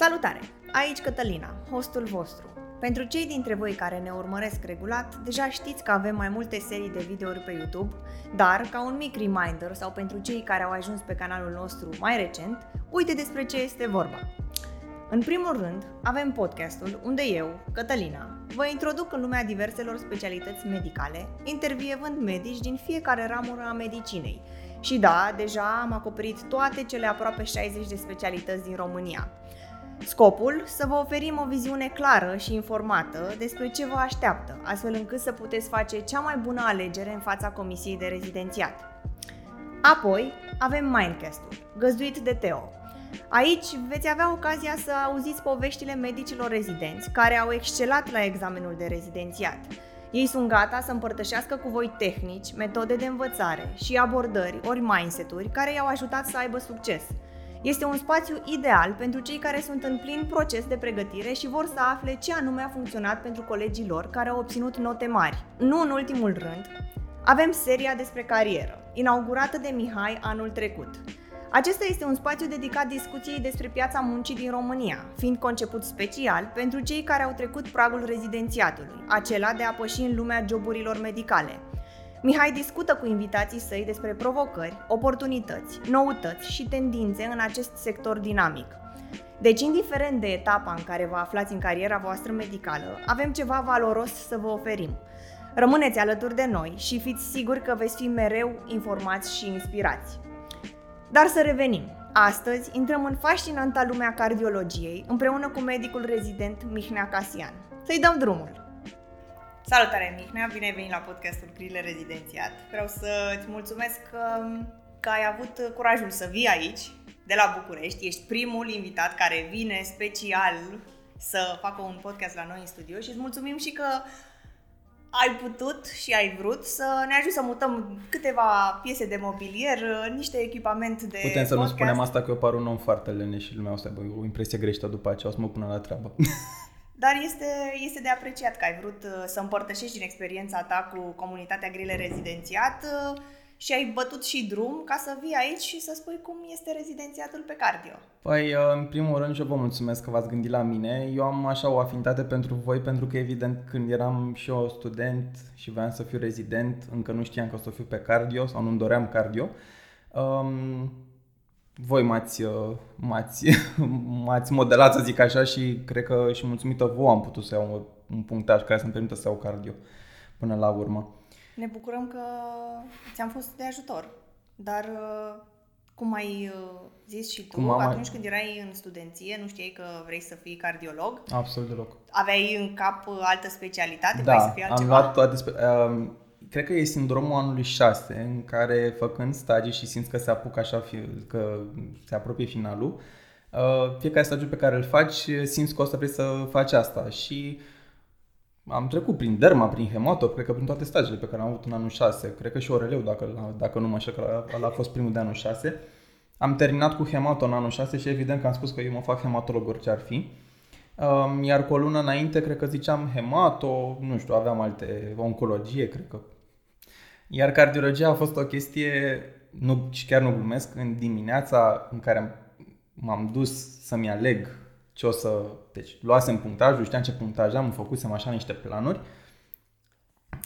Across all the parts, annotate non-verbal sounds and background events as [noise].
Salutare! Aici Cătălina, hostul vostru. Pentru cei dintre voi care ne urmăresc regulat, deja știți că avem mai multe serii de videouri pe YouTube, dar, ca un mic reminder sau pentru cei care au ajuns pe canalul nostru mai recent, uite despre ce este vorba. În primul rând, avem podcastul unde eu, Cătălina, vă introduc în lumea diverselor specialități medicale, intervievând medici din fiecare ramură a medicinei. Și da, deja am acoperit toate cele aproape 60 de specialități din România. Scopul? Să vă oferim o viziune clară și informată despre ce vă așteaptă, astfel încât să puteți face cea mai bună alegere în fața Comisiei de Rezidențiat. Apoi, avem Mindcast-ul, găzduit de Teo. Aici veți avea ocazia să auziți poveștile medicilor rezidenți care au excelat la examenul de rezidențiat. Ei sunt gata să împărtășească cu voi tehnici, metode de învățare și abordări ori mindset-uri care i-au ajutat să aibă succes – este un spațiu ideal pentru cei care sunt în plin proces de pregătire și vor să afle ce anume a funcționat pentru colegii lor care au obținut note mari. Nu în ultimul rând, avem seria despre carieră, inaugurată de Mihai anul trecut. Acesta este un spațiu dedicat discuției despre piața muncii din România, fiind conceput special pentru cei care au trecut pragul rezidențiatului, acela de a păși în lumea joburilor medicale – Mihai discută cu invitații săi despre provocări, oportunități, noutăți și tendințe în acest sector dinamic. Deci, indiferent de etapa în care vă aflați în cariera voastră medicală, avem ceva valoros să vă oferim. Rămâneți alături de noi și fiți siguri că veți fi mereu informați și inspirați. Dar să revenim. Astăzi intrăm în fascinanta lumea cardiologiei împreună cu medicul rezident Mihnea Casian. Să-i dăm drumul! Salutare, Mihnea! Bine ai venit la podcastul Grile Rezidențiat. Vreau să-ți mulțumesc că, că ai avut curajul să vii aici, de la București. Ești primul invitat care vine special să facă un podcast la noi în studio și îți mulțumim și că ai putut și ai vrut să ne ajut să mutăm câteva piese de mobilier, niște echipament de Putem să podcast. nu spunem asta că eu par un om foarte lene și lumea o să aibă o impresie greșită după aceea, o să mă pună la treabă. [laughs] Dar este, este de apreciat că ai vrut uh, să împărtășești din experiența ta cu comunitatea Grile Rezidențiat uh, și ai bătut și drum ca să vii aici și să spui cum este rezidențiatul pe cardio. Păi, uh, în primul rând, și eu vă mulțumesc că v-ați gândit la mine. Eu am așa o afinitate pentru voi, pentru că, evident, când eram și eu student și voiam să fiu rezident, încă nu știam că o să fiu pe cardio sau nu-mi doream cardio. Um, voi m-ați, uh, m-ați, [laughs] m-ați modelat, să zic așa, și cred că și mulțumită vouă am putut să iau un punctaj care să-mi permită să iau cardio până la urmă. Ne bucurăm că ți-am fost de ajutor, dar uh, cum ai uh, zis și tu, cum am atunci când erai în studenție, nu știai că vrei să fii cardiolog? Absolut deloc. Aveai în cap altă specialitate? Da, să fii altceva? am luat toate... Spe- uh, cred că e sindromul anului 6, în care făcând stagii și simți că se apucă așa, că se apropie finalul, uh, fiecare stagiu pe care îl faci, simți că o să vrei să faci asta și am trecut prin derma, prin hemato, cred că prin toate stagiile pe care am avut în anul 6, cred că și oreleu, dacă, dacă nu mă știu că ăla a fost primul de anul 6. Am terminat cu hemato în anul 6 și evident că am spus că eu mă fac hematolog orice ar fi. Um, iar cu o lună înainte, cred că ziceam hemato, nu știu, aveam alte, oncologie, cred că iar cardiologia a fost o chestie, nu, și chiar nu glumesc, în dimineața în care m-am dus să-mi aleg ce o să... Deci luasem punctajul, știam ce punctaj am, făcusem așa niște planuri.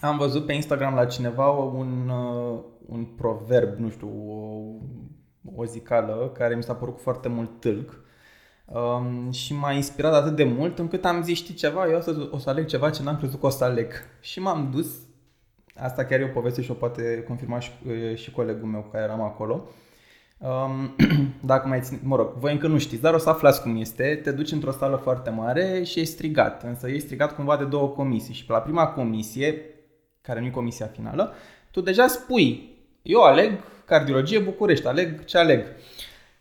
Am văzut pe Instagram la cineva un, uh, un proverb, nu știu, o, o zicală care mi s-a părut foarte mult tâlc. Um, și m-a inspirat atât de mult încât am zis, știi ceva, eu o să, o să aleg ceva ce n-am crezut că o să aleg. Și m-am dus Asta chiar e o poveste și o poate confirma și, și colegul meu care eram acolo. Um, [clears throat] dacă mai țin, mă rog, voi încă nu știți, dar o să aflați cum este. Te duci într-o sală foarte mare și e strigat, însă e strigat cumva de două comisii și pe la prima comisie, care nu e comisia finală, tu deja spui, eu aleg cardiologie București, aleg ce aleg.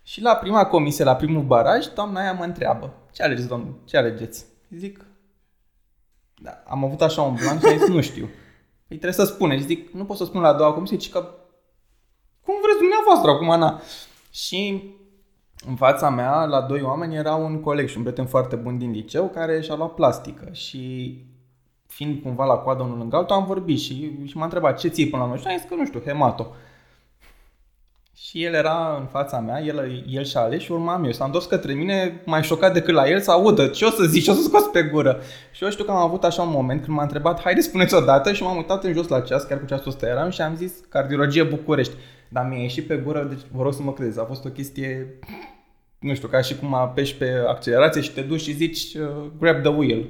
Și la prima comisie, la primul baraj, doamna aia mă întreabă, ce alegeți, domnul, ce alegeți? Zic, da, am avut așa un blanc și am zis, nu știu. Păi trebuie să spuneți. Zic, nu pot să spun la a doua comisie, ci că cum vreți dumneavoastră acum, na. Și în fața mea, la doi oameni, era un coleg și un prieten foarte bun din liceu care și-a luat plastică și fiind cumva la coadă unul lângă altul, am vorbit și, și m-a întrebat ce ții până la noi și am zis că nu știu, hemato. Și el era în fața mea, el, el și-a ales și urmam eu. S-a întors către mine mai șocat decât la el să audă ce o să zici, ce o să scos pe gură. Și eu știu că am avut așa un moment când m-a întrebat, haide spuneți o dată și m-am uitat în jos la ceas, chiar cu ceasul ăsta eram și am zis cardiologie București. Dar mi-a ieșit pe gură, deci vă rog să mă credeți, a fost o chestie, nu știu, ca și cum apeși pe accelerație și te duci și zici uh, grab the wheel.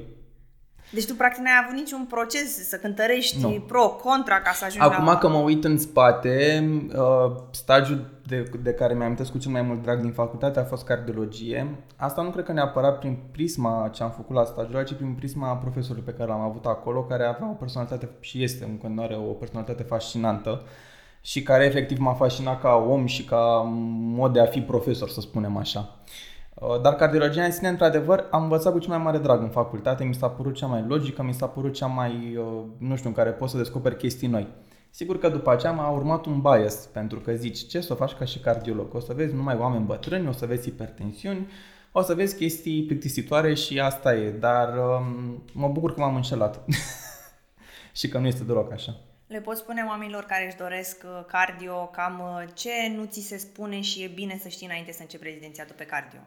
Deci tu practic n-ai avut niciun proces să cântărești Nu. pro, contra ca să ajungi Acum la... că mă uit în spate, uh, stagiul de, de care mi-am cu cel mai mult drag din facultate a fost cardiologie. Asta nu cred că neapărat prin prisma ce am făcut la stagiul, ci prin prisma profesorului pe care l-am avut acolo, care avea o personalitate și este în continuare o personalitate fascinantă și care efectiv m-a fascinat ca om și ca mod de a fi profesor, să spunem așa. Uh, Dar cardiologia în sine, într-adevăr, am învățat cu cel mai mare drag în facultate, mi s-a părut cea mai logică, mi s-a părut cea mai, uh, nu știu, în care poți să descoperi chestii noi. Sigur că după aceea m-a urmat un bias, pentru că zici, ce să o faci ca și cardiolog? O să vezi numai oameni bătrâni, o să vezi hipertensiuni, o să vezi chestii plictisitoare și asta e, dar um, mă bucur că m-am înșelat. [laughs] și că nu este deloc așa. Le poți spune oamenilor care își doresc uh, cardio cam uh, ce nu ți se spune și e bine să știi înainte să începi rezidențiatul pe cardio.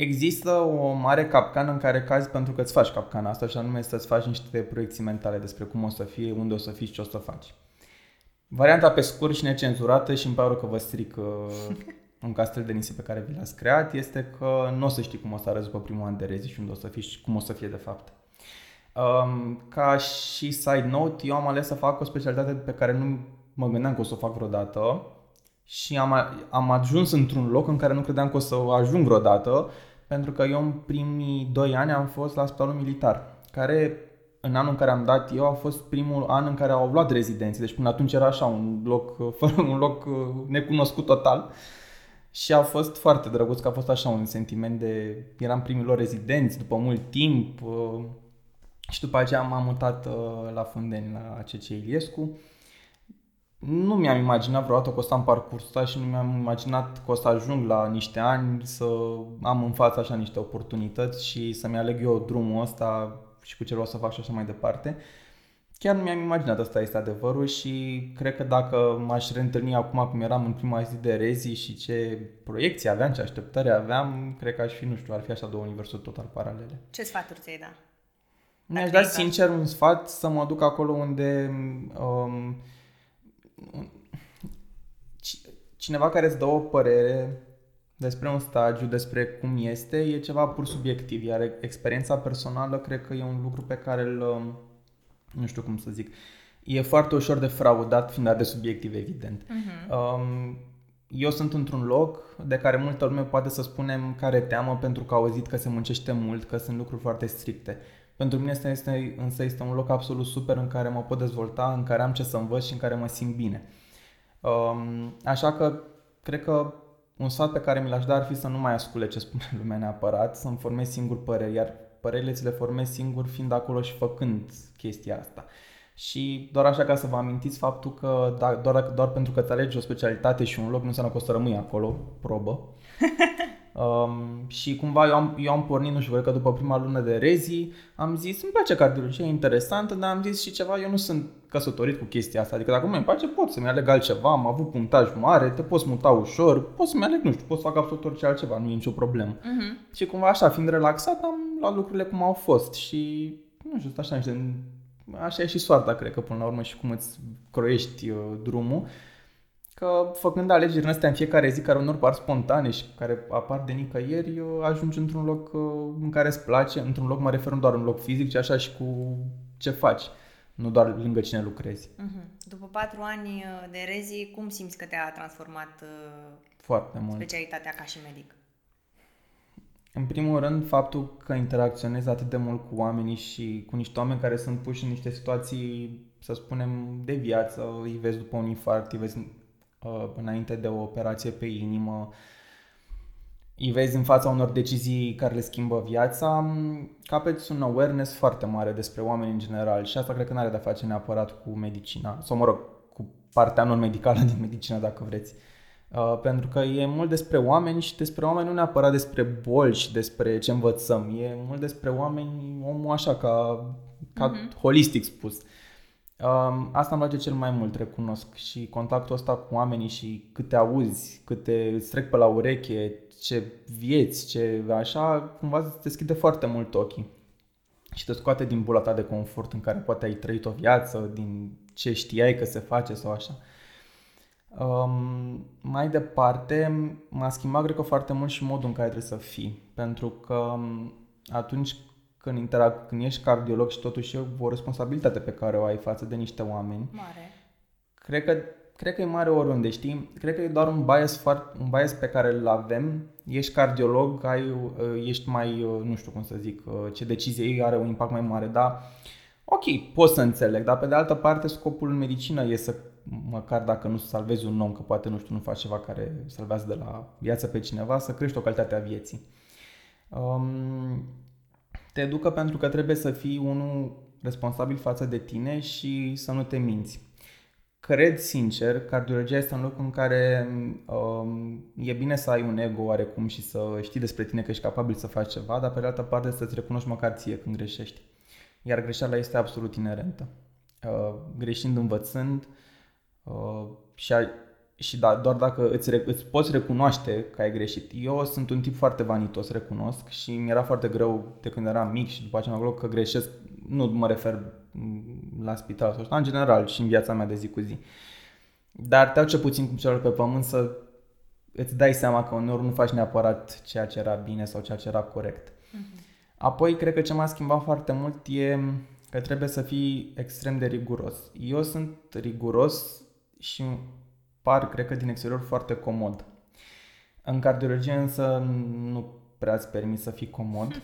Există o mare capcană în care cazi pentru că îți faci capcana asta și anume să-ți faci niște proiecții mentale despre cum o să fie, unde o să fii și ce o să faci. Varianta pe scurt și necenzurată și îmi pare rău că vă stric uh, [laughs] un castel de nisip pe care vi l-ați creat este că nu o să știi cum o să arăți după primul an de rezi și unde o să fii și cum o să fie de fapt. Um, ca și side note, eu am ales să fac o specialitate pe care nu mă gândeam că o să o fac vreodată și am, am ajuns într-un loc în care nu credeam că o să ajung vreodată, pentru că eu în primii doi ani am fost la spitalul militar, care în anul în care am dat eu a fost primul an în care au luat rezidenții, deci până atunci era așa un loc, [laughs] fără un loc uh, necunoscut total. Și a fost foarte drăguț că a fost așa un sentiment de... Eram primii lor rezidenți după mult timp uh, și după aceea m-am mutat uh, la Fundeni, la CC Iliescu. Nu mi-am imaginat vreodată că o să am parcursul ăsta și nu mi-am imaginat că o să ajung la niște ani să am în față așa niște oportunități și să-mi aleg eu drumul ăsta și cu ce o să fac și așa mai departe. Chiar nu mi-am imaginat asta este adevărul și cred că dacă m-aș reîntâlni acum cum eram în prima zi de rezi și ce proiecții aveam, ce așteptări aveam, cred că aș fi, nu știu, ar fi așa două universuri total paralele. Ce sfaturi ți-ai da? Mi-aș Dacă da e sincer un sfat să mă duc acolo unde um, ci- cineva care îți dă o părere despre un stagiu, despre cum este, e ceva pur subiectiv, iar experiența personală cred că e un lucru pe care îl, um, nu știu cum să zic, e foarte ușor de fraudat, fiind dat de subiectiv, evident. Uh-huh. Um, eu sunt într-un loc de care multă lume poate să spunem care teamă pentru că a auzit că se muncește mult, că sunt lucruri foarte stricte. Pentru mine este, este, însă este un loc absolut super în care mă pot dezvolta, în care am ce să învăț și în care mă simt bine. Um, așa că cred că un sfat pe care mi l-aș da ar fi să nu mai ascule ce spune [laughs] lumea neapărat, să-mi formez singur păreri, iar părerile ți le formez singur fiind acolo și făcând chestia asta. Și doar așa ca să vă amintiți faptul că da, doar, doar pentru că îți alegi o specialitate și un loc nu înseamnă că o să rămâi acolo, probă. [laughs] Um, și cumva eu am, eu am pornit, nu știu, cred că după prima lună de rezi, am zis, îmi place cardiologia, e interesantă, dar am zis și ceva, eu nu sunt căsătorit cu chestia asta. Adică dacă nu mi place, pot să-mi aleg altceva, am avut punctaj mare, te poți muta ușor, pot să-mi aleg, nu știu, pot să fac absolut orice altceva, nu e nicio problemă. Uh-huh. Și cumva așa, fiind relaxat, am luat lucrurile cum au fost și, nu știu, așa niște... Așa e și soarta, cred că, până la urmă, și cum îți croiești uh, drumul. Că făcând alegeri în astea în fiecare zi, care unor par spontane și care apar de nicăieri, uh, ajungi într-un loc uh, în care îți place, într-un loc mă refer nu doar în loc fizic, ci așa și cu ce faci, nu doar lângă cine lucrezi. Uh-huh. După patru ani uh, de rezi, cum simți că te-a transformat uh, Foarte mult. specialitatea ca și medic? În primul rând, faptul că interacționezi atât de mult cu oamenii și cu niște oameni care sunt puși în niște situații, să spunem, de viață, îi vezi după un infarct, îi vezi uh, înainte de o operație pe inimă, îi vezi în fața unor decizii care le schimbă viața, capeți un awareness foarte mare despre oameni în general și asta cred că nu are de-a face neapărat cu medicina, sau mă rog, cu partea non-medicală din medicină, dacă vreți. Uh, pentru că e mult despre oameni și despre oameni nu neapărat despre boli și despre ce învățăm. E mult despre oameni, omul așa, ca, ca Mhm. holistic spus. Um, asta îmi place cel mai mult, recunosc. Și contactul ăsta cu oamenii și câte auzi, câte îți trec pe la ureche, ce vieți, ce așa, cumva te deschide foarte mult ochii. Și te scoate din bula ta de confort în care poate ai trăit o viață, din ce știai că se face sau așa. Um, mai departe, m-a schimbat, cred că, foarte mult și modul în care trebuie să fii. Pentru că um, atunci când, interac, când ești cardiolog și totuși e o responsabilitate pe care o ai față de niște oameni. Mare. Cred că, cred că e mare oriunde, știi? Cred că e doar un bias, foarte, un bias pe care îl avem. Ești cardiolog, ai, uh, ești mai, uh, nu știu cum să zic, uh, ce decizie ei are un impact mai mare, dar ok, pot să înțeleg, dar pe de altă parte scopul în medicină e să măcar dacă nu salvezi un om, că poate nu știu, nu faci ceva care salvează de la viață pe cineva, să crești o calitate a vieții. Um, te educă pentru că trebuie să fii unul responsabil față de tine și să nu te minți. Cred sincer, cardiologia este un loc în care um, e bine să ai un ego oarecum și să știi despre tine că ești capabil să faci ceva, dar pe de altă parte să-ți recunoști măcar ție când greșești. Iar greșeala este absolut inerentă. Uh, greșind învățând uh, și a, și da, doar dacă îți, îți poți recunoaște că ai greșit. Eu sunt un tip foarte vanitos, recunosc, și mi era foarte greu de când eram mic și după aceea mă că greșesc, nu mă refer la spital sau în general și în viața mea de zi cu zi. Dar te ce puțin cu celor pe pământ să îți dai seama că uneori nu faci neapărat ceea ce era bine sau ceea ce era corect. Uh-huh. Apoi, cred că ce m-a schimbat foarte mult e că trebuie să fii extrem de riguros. Eu sunt riguros și par, cred că din exterior, foarte comod. În cardiologie însă nu prea îți permis să fii comod,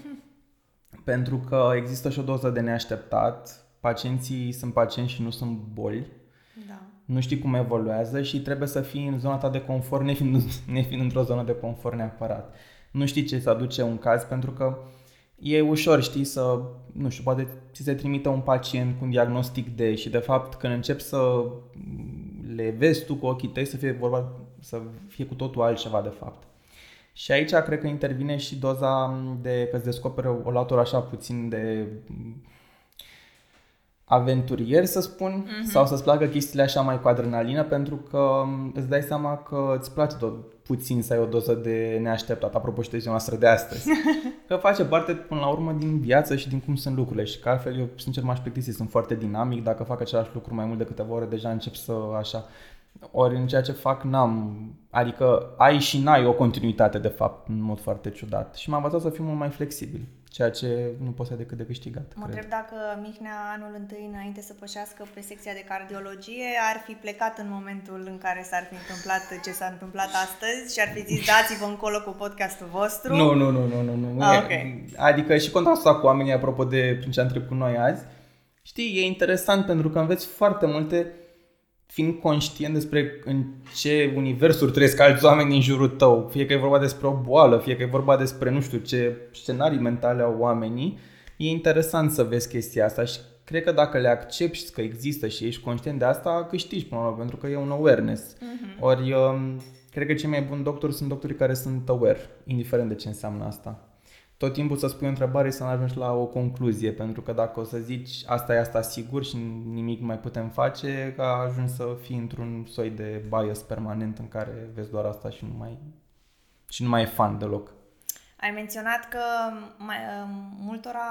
[laughs] pentru că există și o doză de neașteptat. Pacienții sunt pacienți și nu sunt boli. Da. Nu știi cum evoluează și trebuie să fii în zona ta de confort, nefiind, [laughs] nefiind într-o zonă de confort neapărat. Nu știi ce să aduce un caz pentru că e ușor, știi, să, nu știu, poate ți se trimite un pacient cu un diagnostic de și de fapt când începi să le vezi tu cu ochii tăi să fie vorba, să fie cu totul altceva de fapt. Și aici cred că intervine și doza de că îți descoperi o latură așa puțin de aventurier, să spun, mm-hmm. sau să-ți placă chestiile așa mai cu adrenalină, pentru că îți dai seama că îți place tot puțin să ai o doză de neașteptat, apropo și de ziua noastră de astăzi. [laughs] că face parte, până la urmă, din viață și din cum sunt lucrurile și că altfel eu, sincer, m-aș plictisi, sunt foarte dinamic, dacă fac același lucru mai mult de câteva ore, deja încep să așa... Ori în ceea ce fac n-am, adică ai și n-ai o continuitate de fapt, în mod foarte ciudat. Și m-am învățat să fiu mult mai flexibil ceea ce nu poți să decât de câștigat. Mă întreb dacă Mihnea anul întâi, înainte să pășească pe secția de cardiologie, ar fi plecat în momentul în care s-ar fi întâmplat ce s-a întâmplat astăzi și ar fi zis dați-vă încolo cu podcastul vostru? Nu, nu, nu, nu, nu. nu. Ah, okay. Adică și contrastul cu oamenii, apropo de prin ce am cu noi azi, știi, e interesant pentru că înveți foarte multe fiind conștient despre în ce universuri trăiesc alți oameni din jurul tău, fie că e vorba despre o boală, fie că e vorba despre nu știu ce scenarii mentale au oamenii, e interesant să vezi chestia asta și cred că dacă le accepti că există și ești conștient de asta, câștigi până la urmă, pentru că e un awareness. Uh-huh. Ori um, cred că cei mai buni doctori sunt doctorii care sunt aware, indiferent de ce înseamnă asta tot timpul să spui o întrebare să nu ajungi la o concluzie, pentru că dacă o să zici asta e asta sigur și nimic nu mai putem face, că ajungi să fii într-un soi de bias permanent în care vezi doar asta și nu mai, și nu mai e fan deloc. Ai menționat că mai, multora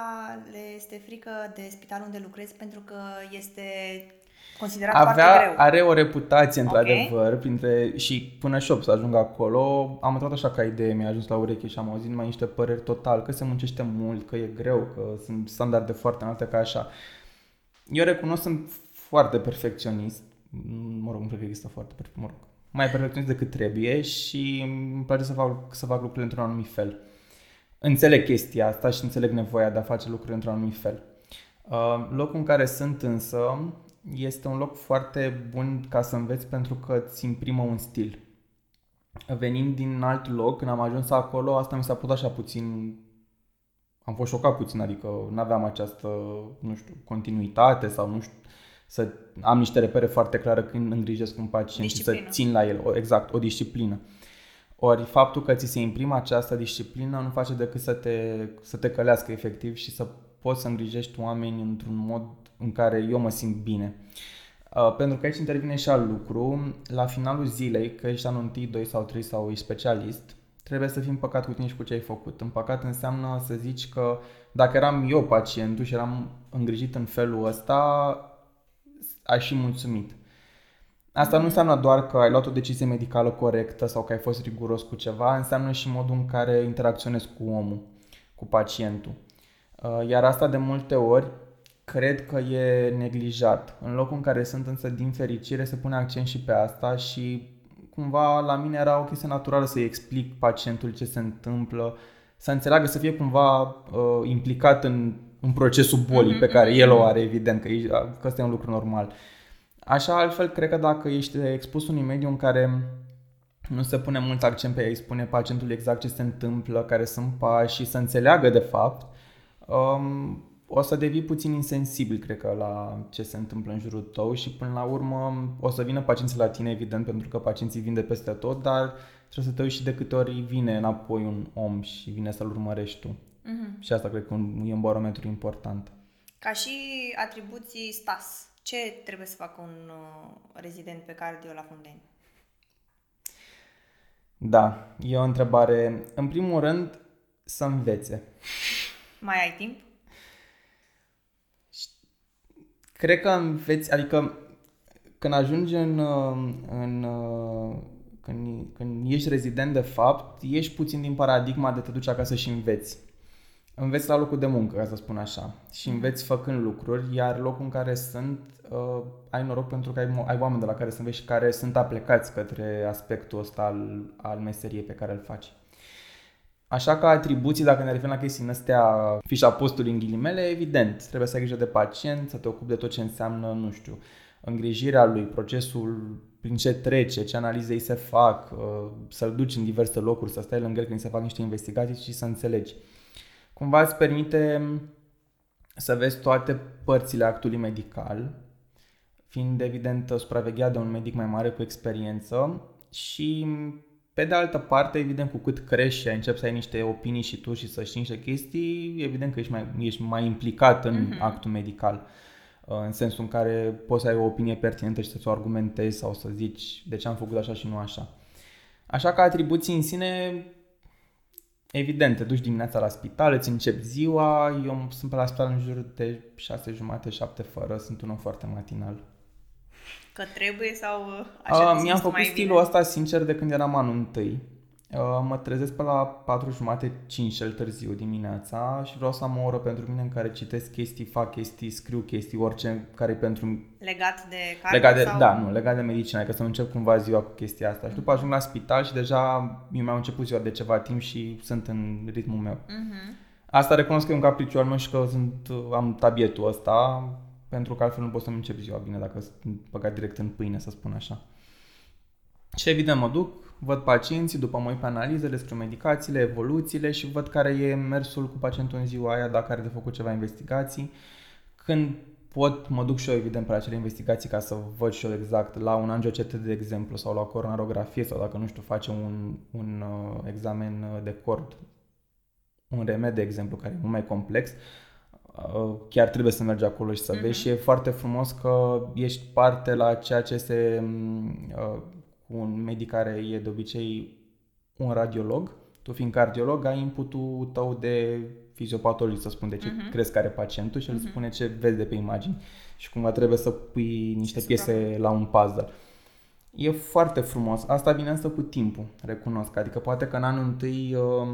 le este frică de spitalul unde lucrezi pentru că este considerat Avea, foarte greu. Are o reputație, într-adevăr, okay. printre, și până și să ajung acolo, am intrat așa ca idee, mi-a ajuns la ureche și am auzit numai niște păreri total, că se muncește mult, că e greu, că sunt standarde foarte înalte, ca așa. Eu recunosc, sunt foarte perfecționist, mă rog, nu cred că există foarte perfect, mă rog, mai perfecționist decât trebuie și îmi place să fac, să fac lucrurile într-un anumit fel. Înțeleg chestia asta și înțeleg nevoia de a face lucrurile într-un anumit fel. Uh, locul în care sunt însă este un loc foarte bun ca să înveți pentru că îți imprimă un stil. Venind din alt loc, când am ajuns acolo, asta mi s-a putut așa puțin... Am fost șocat puțin, adică nu aveam această, nu știu, continuitate sau nu știu, să am niște repere foarte clare când îngrijesc un pacient disciplină. și să țin la el, exact, o disciplină. Ori faptul că ți se imprimă această disciplină nu face decât să te, să te călească efectiv și să poți să îngrijești oameni într-un mod în care eu mă simt bine. Uh, pentru că aici intervine și al lucru, la finalul zilei, că ești anul 1, 2 sau 3 sau ești specialist, trebuie să fii împăcat cu tine și cu ce ai făcut. Împăcat înseamnă să zici că dacă eram eu pacientul și eram îngrijit în felul ăsta, aș fi mulțumit. Asta nu înseamnă doar că ai luat o decizie medicală corectă sau că ai fost riguros cu ceva, înseamnă și modul în care interacționezi cu omul, cu pacientul. Uh, iar asta de multe ori cred că e neglijat. În locul în care sunt însă din fericire se pune accent și pe asta și cumva la mine era o chestie naturală să-i explic pacientul ce se întâmplă, să înțeleagă, să fie cumva uh, implicat în, în procesul bolii mm-hmm. pe care el o are, evident, că, că ăsta e un lucru normal. Așa, altfel, cred că dacă ești expus unui mediu în care nu se pune mult accent pe ea, îi spune pacientului exact ce se întâmplă, care sunt pași și să înțeleagă de fapt, um, o să devii puțin insensibil, cred că, la ce se întâmplă în jurul tău și până la urmă o să vină pacienții la tine, evident, pentru că pacienții vin de peste tot, dar trebuie să te uiți și de câte ori vine înapoi un om și vine să-l urmărești tu. Uh-huh. Și asta cred că e un barometru important. Ca și atribuții STAS, ce trebuie să facă un uh, rezident pe cardio la Fundeni? Da, e o întrebare. În primul rând, să învețe. Mai ai timp? Cred că înveți, adică când ajungi în, în când, când ești rezident de fapt, ești puțin din paradigma de te duci acasă și înveți. Înveți la locul de muncă, ca să spun așa, și înveți făcând lucruri, iar locul în care sunt, uh, ai noroc pentru că ai, ai oameni de la care să înveți și care sunt aplicați către aspectul ăsta al, al meseriei pe care îl faci. Așa că atribuții, dacă ne referim la chestii astea, fișa postului în ghilimele, evident, trebuie să ai grijă de pacient, să te ocupi de tot ce înseamnă, nu știu, îngrijirea lui, procesul prin ce trece, ce analize îi se fac, uh, să-l duci în diverse locuri, să stai lângă el când se fac niște investigații și să înțelegi. Cumva îți permite să vezi toate părțile actului medical, fiind evident supravegheat de un medic mai mare cu experiență și pe de altă parte, evident, cu cât crești și începi să ai niște opinii și tu și să știi niște chestii, evident că ești mai, ești mai implicat în mm-hmm. actul medical. Uh, în sensul în care poți să ai o opinie pertinentă și să-ți o argumentezi sau să zici de ce am făcut așa și nu așa. Așa că atribuții în sine, evident, te duci dimineața la spital, îți începi ziua, eu sunt pe la spital în jur de 6 jumate, 7 fără, sunt un om foarte matinal. Că trebuie sau uh, așa uh, Mi-am făcut stilul bine? ăsta sincer de când eram anul întâi. Uh, mă trezesc pe la 4 jumate, 5 cel târziu dimineața și vreau să am o oră pentru mine în care citesc chestii, fac chestii, scriu chestii, orice care e pentru... Legat de carne legat de, sau... Da, nu, legat de medicină, că să nu încep cumva ziua cu chestia asta. Mm-hmm. Și după ajung la spital și deja mi am început ziua de ceva timp și sunt în ritmul meu. Mm-hmm. Asta recunosc că e un capriciu al meu și că sunt, am tabietul ăsta, pentru că altfel nu pot să-mi încep ziua bine dacă sunt băgat direct în pâine, să spun așa. Și evident mă duc, văd pacienții, după mă uit pe analize, scriu medicațiile, evoluțiile și văd care e mersul cu pacientul în ziua aia, dacă are de făcut ceva investigații. Când pot, mă duc și eu evident pe acele investigații ca să văd și eu exact la un angioCT de exemplu sau la o coronarografie sau dacă nu știu face un, un uh, examen de cord, un remed de exemplu care e mult mai complex, uh, chiar trebuie să mergi acolo și să mm-hmm. vezi și e foarte frumos că ești parte la ceea ce se uh, cu un medic care e de obicei un radiolog, tu fiind cardiolog, ai inputul tău de fiziopatologist, să spun de ce uh-huh. crezi că are pacientul și uh-huh. el mhm. spune ce vezi de pe imagini și cumva trebuie să pui niște ce piese la un puzzle. E foarte frumos. Asta vine însă cu timpul, recunosc. Adică poate că în anul întâi uh,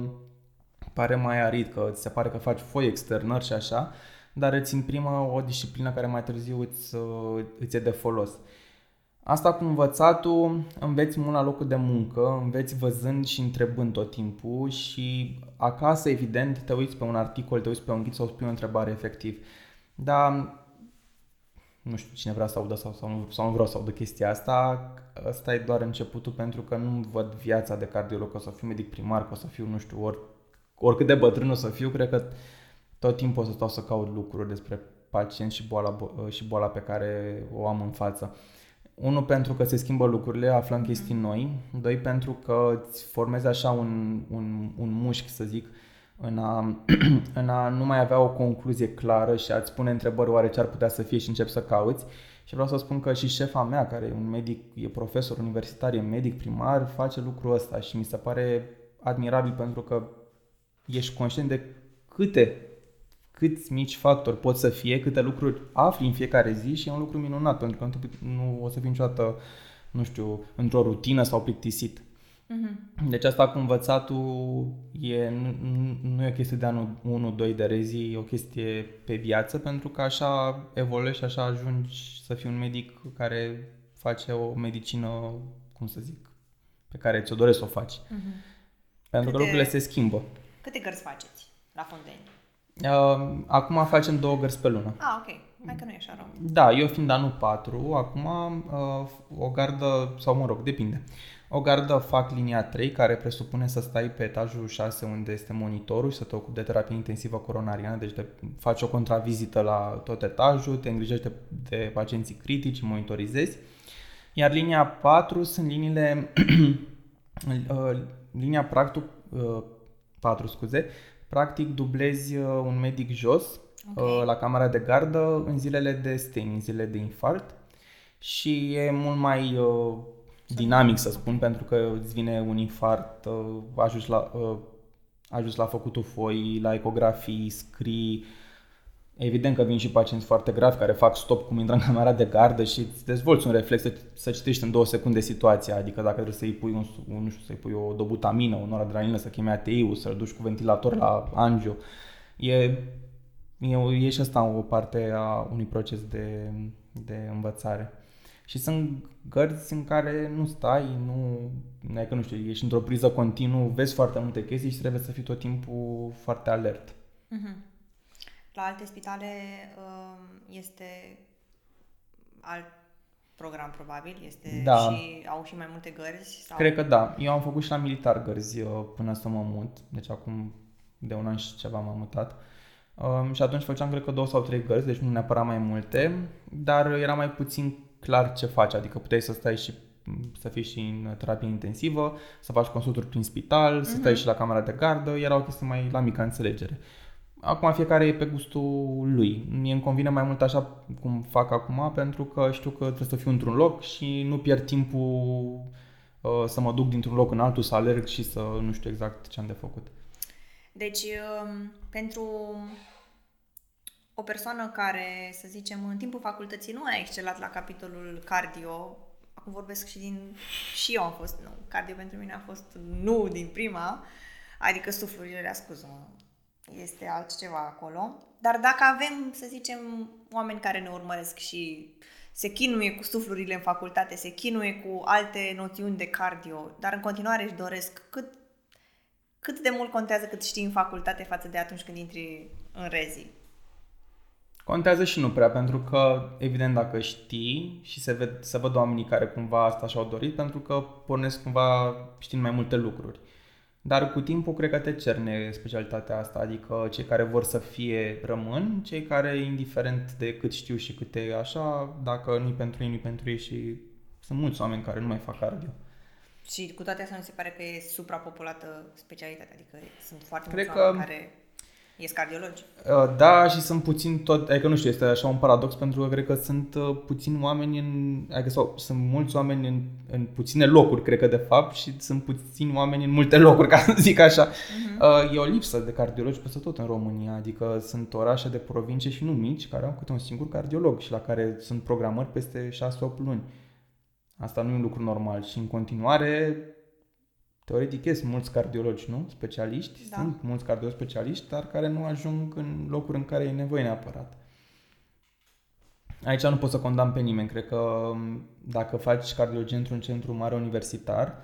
pare mai arid, că ți se pare că faci foi externări și așa, dar îți imprimă o disciplină care mai târziu îți, uh, îți e de folos. Uh, Asta cu învățatul, înveți mult la locul de muncă, înveți văzând și întrebând tot timpul și acasă, evident, te uiți pe un articol, te uiți pe un ghid sau spui o întrebare efectiv. Dar nu știu cine vrea să audă sau, sau, nu, sau nu vreau să audă chestia asta, ăsta e doar începutul pentru că nu văd viața de cardiolog, că o să fiu medic primar, că o să fiu, nu știu, or, oricât de bătrân o să fiu, cred că tot timpul o să stau să caut lucruri despre pacient și boala, și boala pe care o am în față. Unul pentru că se schimbă lucrurile, aflăm chestii noi. Doi pentru că îți formezi așa un, un, un mușchi, să zic, în a, [clears throat] în a nu mai avea o concluzie clară și a-ți pune întrebări oare ce ar putea să fie și începi să cauți. Și vreau să spun că și șefa mea, care e un medic, e profesor universitar, e medic primar, face lucrul ăsta și mi se pare admirabil pentru că ești conștient de câte câți mici factori pot să fie, câte lucruri afli în fiecare zi și e un lucru minunat, pentru că nu o să fii niciodată, nu știu, într-o rutină sau plictisit. Uh-huh. Deci asta cu învățatul e, nu, nu e o chestie de anul 1-2 de rezi, e o chestie pe viață, pentru că așa evoluezi și așa ajungi să fii un medic care face o medicină, cum să zic, pe care ți-o doresc să o faci. Uh-huh. Pentru câte, că lucrurile se schimbă. Câte gărzi faceți la Fonteni? Uh, acum facem două gărzi pe lună. Ah, ok. Hai că nu e așa rău. Da, eu fiind anul 4, acum uh, o gardă, sau mă rog, depinde. O gardă fac linia 3, care presupune să stai pe etajul 6 unde este monitorul și să te ocupi de terapie intensivă coronariană, deci de, faci o contravizită la tot etajul, te îngrijești de, de pacienții critici, monitorizezi. Iar linia 4 sunt liniile, uh, [clears throat] linia practic, 4, uh, scuze, practic dublezi uh, un medic jos okay. la camera de gardă în zilele de stain, în zilele de infarct și e mult mai dinamic, să spun, pentru că îți vine un infart, uh, ajungi la, uh, ajungi la făcutul foi, la ecografii, scrii, Evident că vin și pacienți foarte gravi care fac stop cum intră în camera de gardă și îți dezvolți un reflex să, să citești în două secunde situația, adică dacă trebuie să-i pui, un, un, nu știu, să-i pui o dobutamină, o noradrenalină, să chemi ATI-ul, să-l duci cu ventilator la angio, e, e, e și asta o parte a unui proces de, de învățare. Și sunt gărzi în care nu stai, nu, e că nu știu, ești într-o priză continuă, vezi foarte multe chestii și trebuie să fii tot timpul foarte alert. Mm-hmm. La alte spitale um, este alt program probabil, este da. și au și mai multe gărzi? Sau? Cred că da. Eu am făcut și la militar gărzi uh, până să mă mut, deci acum de un an și ceva m-am mutat. Um, și atunci făceam, cred că, două sau trei gărzi, deci nu neapărat mai multe, dar era mai puțin clar ce faci, adică puteai să stai și să fii și în terapie intensivă, să faci consulturi prin spital, uh-huh. să stai mhm. și la camera de gardă, era o chestie mai la mică înțelegere. Acum fiecare e pe gustul lui. Mie îmi convine mai mult așa cum fac acum pentru că știu că trebuie să fiu într-un loc și nu pierd timpul uh, să mă duc dintr-un loc în altul, să alerg și să nu știu exact ce am de făcut. Deci, uh, pentru o persoană care, să zicem, în timpul facultății nu a excelat la capitolul cardio, acum vorbesc și din... și eu am fost, nu, cardio pentru mine a fost nu din prima, adică suflurile, le scuză, este altceva acolo. Dar dacă avem, să zicem, oameni care ne urmăresc și se chinuie cu suflurile în facultate, se chinuie cu alte noțiuni de cardio, dar în continuare își doresc cât, cât de mult contează cât știi în facultate față de atunci când intri în rezi. Contează și nu prea, pentru că, evident, dacă știi și se, ved, se văd oamenii care cumva asta și-au dorit, pentru că pornesc cumva știind mai multe lucruri. Dar cu timpul cred că te cerne specialitatea asta, adică cei care vor să fie rămân, cei care, indiferent de cât știu și cât e așa, dacă nu-i pentru ei, nu-i pentru ei și sunt mulți oameni care nu mai fac cardio. Și cu toate astea mi se pare că e suprapopulată specialitatea, adică sunt foarte mulți oameni care Ești cardiologi? Uh, da, și sunt puțin tot, adică nu știu, este așa un paradox pentru că cred că sunt uh, puțini oameni în, adică sau sunt mulți oameni în, în puține locuri, cred că de fapt, și sunt puțini oameni în multe locuri, ca să zic așa. Uh-huh. E o lipsă de cardiologi peste tot în România, adică sunt orașe de provincie și nu mici care au câte un singur cardiolog și la care sunt programări peste 6-8 luni. Asta nu e un lucru normal și în continuare Teoretic sunt mulți cardiologi, nu? Specialiști, da. sunt mulți cardiologi specialiști, dar care nu ajung în locuri în care e nevoie neapărat. Aici nu pot să condamn pe nimeni. Cred că dacă faci cardiologie într-un centru mare universitar,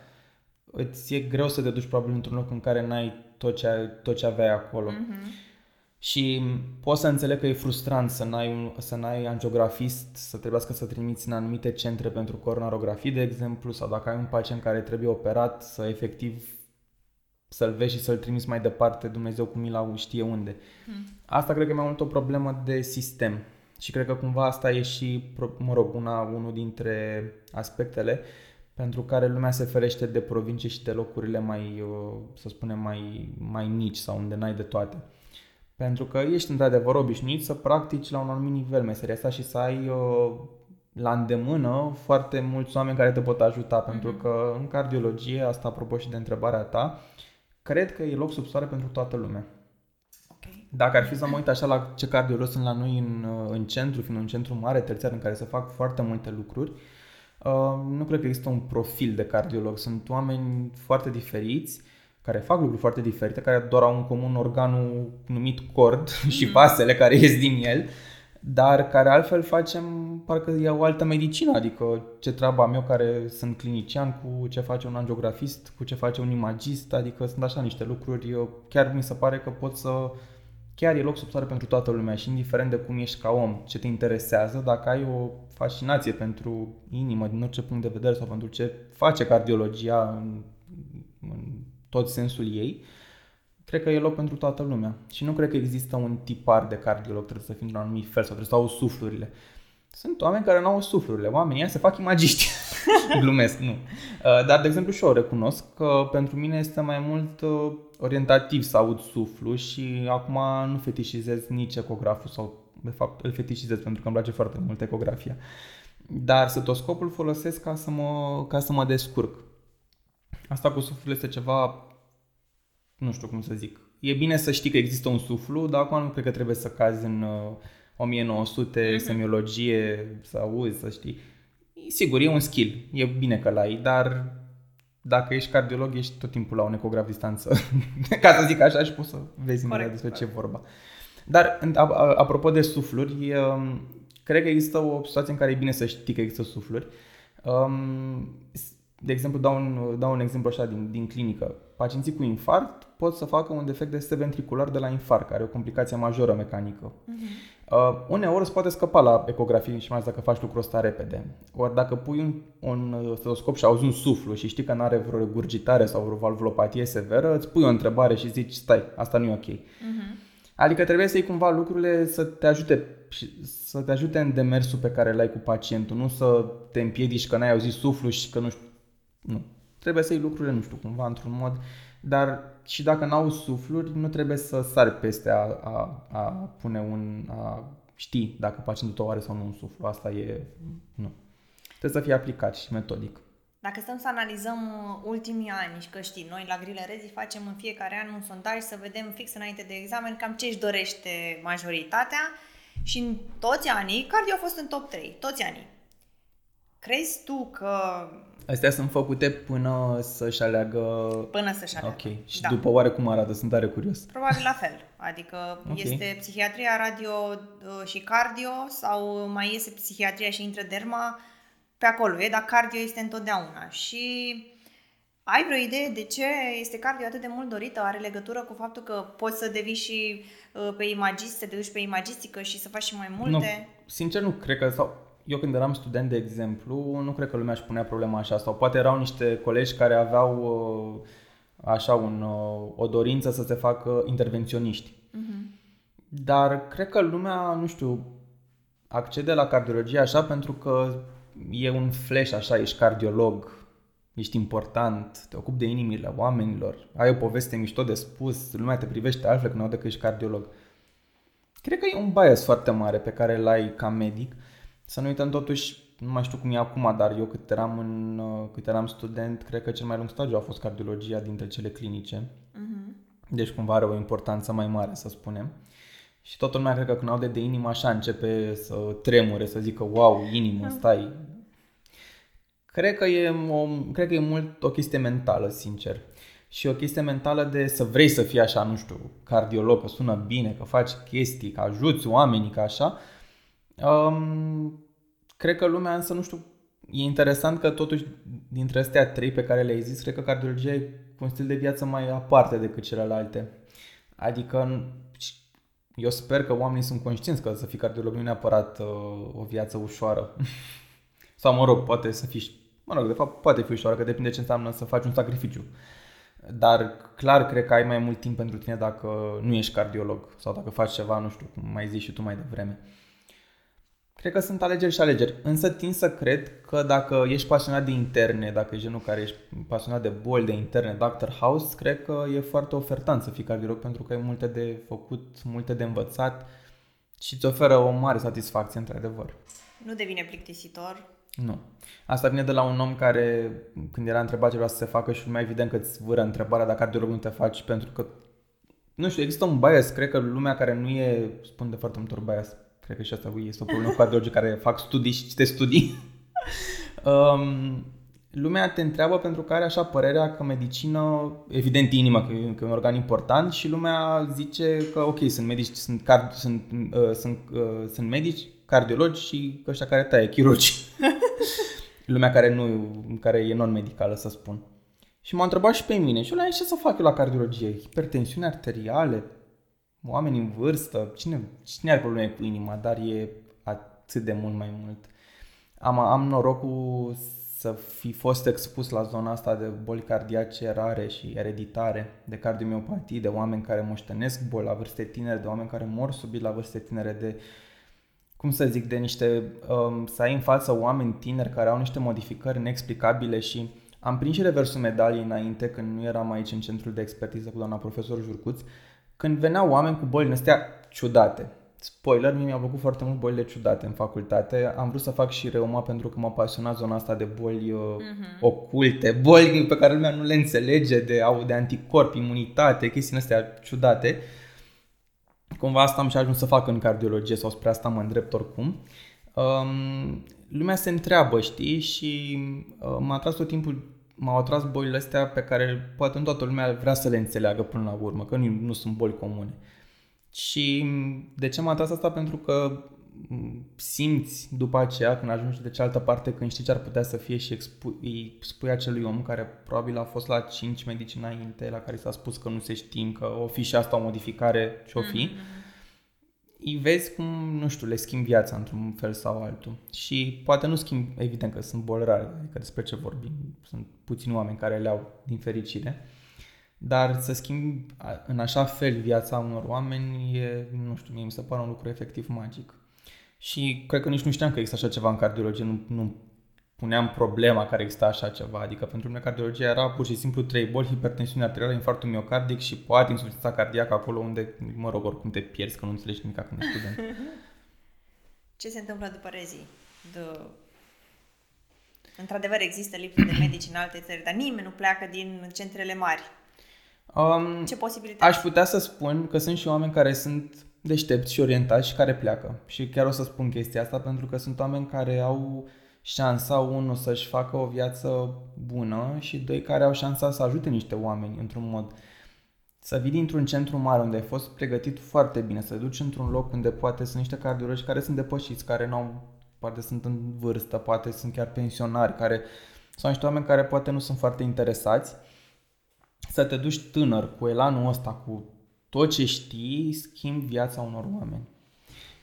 îți e greu să te duci probabil într-un loc în care n-ai tot ce, tot ce aveai acolo. Mm-hmm. Și pot să înțeleg că e frustrant să n-ai, să n-ai angiografist, să trebuiască să trimiți în anumite centre pentru coronarografii, de exemplu, sau dacă ai un pacient care trebuie operat, să efectiv să-l vezi și să-l trimiți mai departe, Dumnezeu cu mila știe unde. Hmm. Asta cred că e mai mult o problemă de sistem. Și cred că cumva asta e și, mă rog, una, unul dintre aspectele pentru care lumea se ferește de provincie și de locurile mai, uh, să spunem, mai, mai mici sau unde n-ai de toate. Pentru că ești într-adevăr obișnuit să practici la un anumit nivel meseria asta și să ai uh, la îndemână foarte mulți oameni care te pot ajuta, mm-hmm. pentru că în cardiologie, asta apropo și de întrebarea ta, cred că e loc sub soare pentru toată lumea. Okay. Dacă ar fi să mă uit așa la ce cardiologi sunt la noi în, uh, în centru, fiind un centru mare, terțiar, în care se fac foarte multe lucruri, uh, nu cred că există un profil de cardiolog. Sunt oameni foarte diferiți, care fac lucruri foarte diferite, care doar au în comun organul numit cord mm-hmm. [laughs] și vasele care ies din el, dar care altfel facem, parcă e o altă medicină, adică ce treaba am eu care sunt clinician cu ce face un angiografist, cu ce face un imagist, adică sunt așa niște lucruri, eu, chiar mi se pare că pot să, chiar e loc sub soare pentru toată lumea și indiferent de cum ești ca om, ce te interesează, dacă ai o fascinație pentru inimă din orice punct de vedere sau pentru ce face cardiologia în, în tot sensul ei, cred că e loc pentru toată lumea. Și nu cred că există un tipar de cardiolog, trebuie să fie într-un anumit fel sau trebuie să au suflurile. Sunt oameni care nu au suflurile. Oamenii ăia se fac imagiști. [laughs] Glumesc, nu. Uh, dar, de exemplu, și eu recunosc că pentru mine este mai mult uh, orientativ să aud suflu și acum nu fetișizez nici ecograful sau, de fapt, îl fetișizez pentru că îmi place foarte mult ecografia. Dar stetoscopul folosesc ca să mă, ca să mă descurc. Asta cu suflul este ceva nu știu cum să zic. E bine să știi că există un suflu, dar acum nu cred că trebuie să cazi în uh, 1900, mm-hmm. semiologie, să auzi, să știi. Sigur, e un skill, e bine că l-ai, dar dacă ești cardiolog, ești tot timpul la un ecograf distanță, [laughs] ca să zic așa, și poți să vezi imediat despre ce vorba. Dar, apropo de sufluri, um, cred că există o situație în care e bine să știi că există sufluri. Um, de exemplu, dau un, dau un exemplu așa din, din clinică. Pacienții cu infarct pot să facă un defect de sistem ventricular de la infarct, care e o complicație majoră mecanică. Uh-huh. Uh, uneori se poate scăpa la ecografie și mai ales dacă faci lucrul ăsta repede. Ori dacă pui un, un stetoscop și auzi un suflu și știi că nu are vreo regurgitare sau vreo valvulopatie severă, îți pui o întrebare și zici, stai, asta nu e ok. Uh-huh. Adică trebuie să iei cumva lucrurile să te ajute să te ajute în demersul pe care l-ai cu pacientul, nu să te împiedici că n-ai auzit suflu și că nu știu nu. Trebuie să iei lucrurile, nu știu, cumva într-un mod, dar și dacă n-au sufluri, nu trebuie să sari peste a, a, a pune un, a ști dacă pacientul tău are sau nu un suflu. Asta e, nu. Trebuie să fie aplicat și metodic. Dacă stăm să analizăm uh, ultimii ani și că știi, noi la Grile Rezi facem în fiecare an un sondaj să vedem fix înainte de examen cam ce își dorește majoritatea și în toți anii, cardio a fost în top 3, toți anii. Crezi tu că Astea sunt făcute până să-și aleagă... Până să-și aleagă. Ok. Și da. după oare cum arată? Sunt tare curios. Probabil la fel. Adică okay. este psihiatria, radio uh, și cardio sau mai iese psihiatria și intră derma pe acolo, e, dar cardio este întotdeauna. Și ai vreo idee de ce este cardio atât de mult dorită? Are legătură cu faptul că poți să devii și uh, pe imagist, să te duci pe imagistică și să faci și mai multe? Nu, sincer nu cred că, sau eu când eram student, de exemplu, nu cred că lumea își punea problema așa sau poate erau niște colegi care aveau uh, așa un, uh, o dorință să se facă intervenționiști. Uh-huh. Dar cred că lumea, nu știu, accede la cardiologie așa pentru că e un flash așa, ești cardiolog, ești important, te ocupi de inimile oamenilor, ai o poveste mișto de spus, lumea te privește altfel când aude că ești cardiolog. Cred că e un bias foarte mare pe care îl ai ca medic să nu uităm totuși, nu mai știu cum e acum, dar eu cât eram, în, uh, cât eram student, cred că cel mai lung stagiu a fost cardiologia dintre cele clinice. Uh-huh. Deci cumva are o importanță mai mare, să spunem. Și toată lumea cred că când aude de inimă așa începe să tremure, să zică wow, inimă, stai. Cred că e, o, cred că e mult o chestie mentală, sincer. Și o chestie mentală de să vrei să fii așa, nu știu, cardiolog, că sună bine, că faci chestii, că ajuți oamenii, că așa. Um, cred că lumea însă, nu știu, e interesant că totuși dintre astea trei pe care le-ai zis, cred că cardiologia e un stil de viață mai aparte decât celelalte. Adică eu sper că oamenii sunt conștienți că să fii cardiolog nu e neapărat uh, o viață ușoară. [laughs] Sau mă rog, poate să fii, mă rog, de fapt poate fi ușoară, că depinde ce înseamnă să faci un sacrificiu. Dar clar cred că ai mai mult timp pentru tine dacă nu ești cardiolog sau dacă faci ceva, nu știu, cum mai zici și tu mai devreme. Cred că sunt alegeri și alegeri, însă tind să cred că dacă ești pasionat de interne, dacă ești genul care ești pasionat de boli, de interne, Dr. House, cred că e foarte ofertant să fii cardiolog pentru că ai multe de făcut, multe de învățat și îți oferă o mare satisfacție, într-adevăr. Nu devine plictisitor? Nu. Asta vine de la un om care, când era întrebat ce vrea să se facă și mai evident că îți vâră întrebarea dacă cardiolog nu te faci, pentru că, nu știu, există un bias, cred că lumea care nu e, spun de foarte multe ori bias, Cred că și asta este o problemă cu cardiologii care fac studii și citesc studii. [laughs] um, lumea te întreabă pentru că are așa părerea că medicină, evident inima, că e, că e un organ important și lumea zice că ok, sunt medici, sunt, card, sunt, uh, sunt, uh, sunt medici, cardiologi și ăștia care taie, chirurgi. [laughs] lumea care nu, care e non-medicală, să spun. Și m-a întrebat și pe mine și eu ce să fac eu la cardiologie? Hipertensiune arteriale, oameni în vârstă, cine, cine are probleme cu inima, dar e atât de mult mai mult. Am, am norocul să fi fost expus la zona asta de boli cardiace rare și ereditare, de cardiomiopatii, de oameni care moștenesc boli la vârste tinere, de oameni care mor subit la vârste tinere, de cum să zic, de niște, um, să ai în față oameni tineri care au niște modificări inexplicabile și am prins și reversul medaliei înainte când nu eram aici în centrul de expertiză cu doamna profesor Jurcuț, când veneau oameni cu bolile astea ciudate, spoiler, mie mi-au plăcut foarte mult bolile ciudate în facultate. Am vrut să fac și reuma pentru că m-a pasionat zona asta de boli uh-huh. oculte, [laughs] boli pe care lumea nu le înțelege, de, au de anticorpi, imunitate, chestiile astea ciudate. Cumva asta am și ajuns să fac în cardiologie sau spre asta mă îndrept oricum. Um, lumea se întreabă, știi, și uh, m-a atras tot timpul m-au atras bolile astea pe care poate în toată lumea vrea să le înțeleagă până la urmă, că nu, nu sunt boli comune. Și de ce m-a atras asta? Pentru că simți după aceea, când ajungi de cealaltă parte, când știi ce ar putea să fie și expu- îi spui acelui om care probabil a fost la 5 medici înainte, la care s-a spus că nu se știm, că o fi și asta o modificare, ce-o fi, mm-hmm îi vezi cum, nu știu, le schimb viața într-un fel sau altul. Și poate nu schimb, evident că sunt boli rare, adică despre ce vorbim, sunt puțini oameni care le au din fericire, dar să schimb în așa fel viața unor oameni e, nu știu, mie mi se pare un lucru efectiv magic. Și cred că nici nu știam că există așa ceva în cardiologie, nu, nu puneam problema care exista așa ceva. Adică pentru mine cardiologia era pur și simplu trei boli, hipertensiune arterială, infarctul miocardic și poate insuficiența cardiacă acolo unde, mă rog, oricum te pierzi că nu înțelegi nimic când ești student. [laughs] Ce se întâmplă după rezii? De... Într-adevăr există lipsă de medici în alte țări, dar nimeni nu pleacă din centrele mari. Um, Ce posibilități? Aș putea să spun că sunt și oameni care sunt deștepți și orientați și care pleacă. Și chiar o să spun chestia asta pentru că sunt oameni care au șansa, unul, să-și facă o viață bună și doi, care au șansa să ajute niște oameni într-un mod. Să vii dintr-un centru mare unde ai fost pregătit foarte bine, să te duci într-un loc unde poate sunt niște cardiologi care sunt depășiți, care nu au, poate sunt în vârstă, poate sunt chiar pensionari, care sau niște oameni care poate nu sunt foarte interesați, să te duci tânăr cu elanul ăsta, cu tot ce știi, schimbi viața unor oameni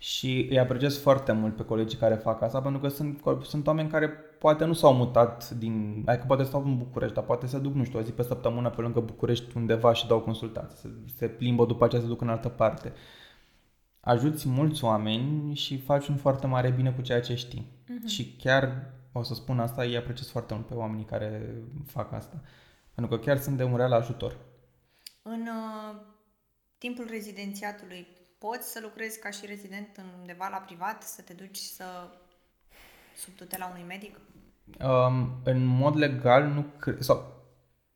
și îi apreciez foarte mult pe colegii care fac asta pentru că sunt, sunt oameni care poate nu s-au mutat din... Adică poate stau în București, dar poate se duc, nu știu, o zi pe săptămână pe lângă București undeva și dau consultații. Se, se plimbă după aceea se duc în altă parte. Ajuți mulți oameni și faci un foarte mare bine cu ceea ce știi. Uh-huh. Și chiar, o să spun asta, îi apreciez foarte mult pe oamenii care fac asta. Pentru că chiar sunt de un real ajutor. În uh, timpul rezidențiatului poți să lucrezi ca și rezident undeva la privat, să te duci să sub tutela unui medic? Um, în mod legal nu cre- sau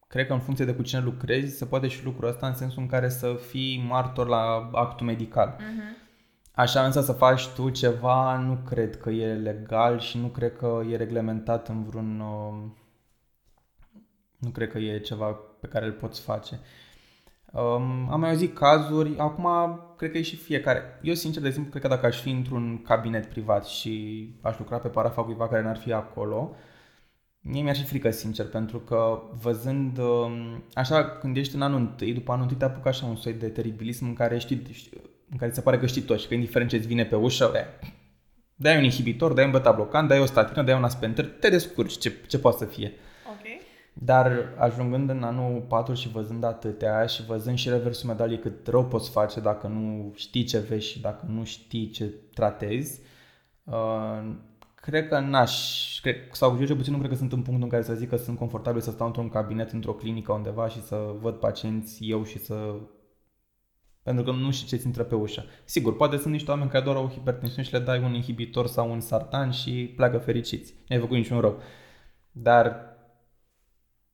cred că în funcție de cu cine lucrezi se poate și lucrul ăsta în sensul în care să fii martor la actul medical. Uh-huh. Așa însă să faci tu ceva nu cred că e legal și nu cred că e reglementat în vreun... Uh, nu cred că e ceva pe care îl poți face. Um, am mai auzit cazuri, acum cred că e și fiecare. Eu, sincer, de exemplu, cred că dacă aș fi într-un cabinet privat și aș lucra pe parafa cuiva care n-ar fi acolo, mie mi-ar fi frică, sincer, pentru că văzând, um, așa, când ești în anul întâi, după anul întâi te apucă așa un soi de teribilism în care știi, în care ți se pare că știi tot și că indiferent ce-ți vine pe ușă, e, dai un inhibitor, dai un beta-blocant, dai o statină, dai un aspenter, te descurci, ce, ce poate să fie. Dar ajungând în anul 4 și văzând atâtea și văzând și reversul medaliei cât rău poți face dacă nu știi ce vezi și dacă nu știi ce tratezi, Uh, cred că n-aș, cred, sau eu cel puțin nu cred că sunt în punctul în care să zic că sunt confortabil să stau într-un cabinet, într-o clinică undeva și să văd pacienți eu și să... Pentru că nu știu ce ți intră pe ușă. Sigur, poate sunt niște oameni care doar au hipertensiune și le dai un inhibitor sau un sartan și pleacă fericiți. Nu ai făcut niciun rău. Dar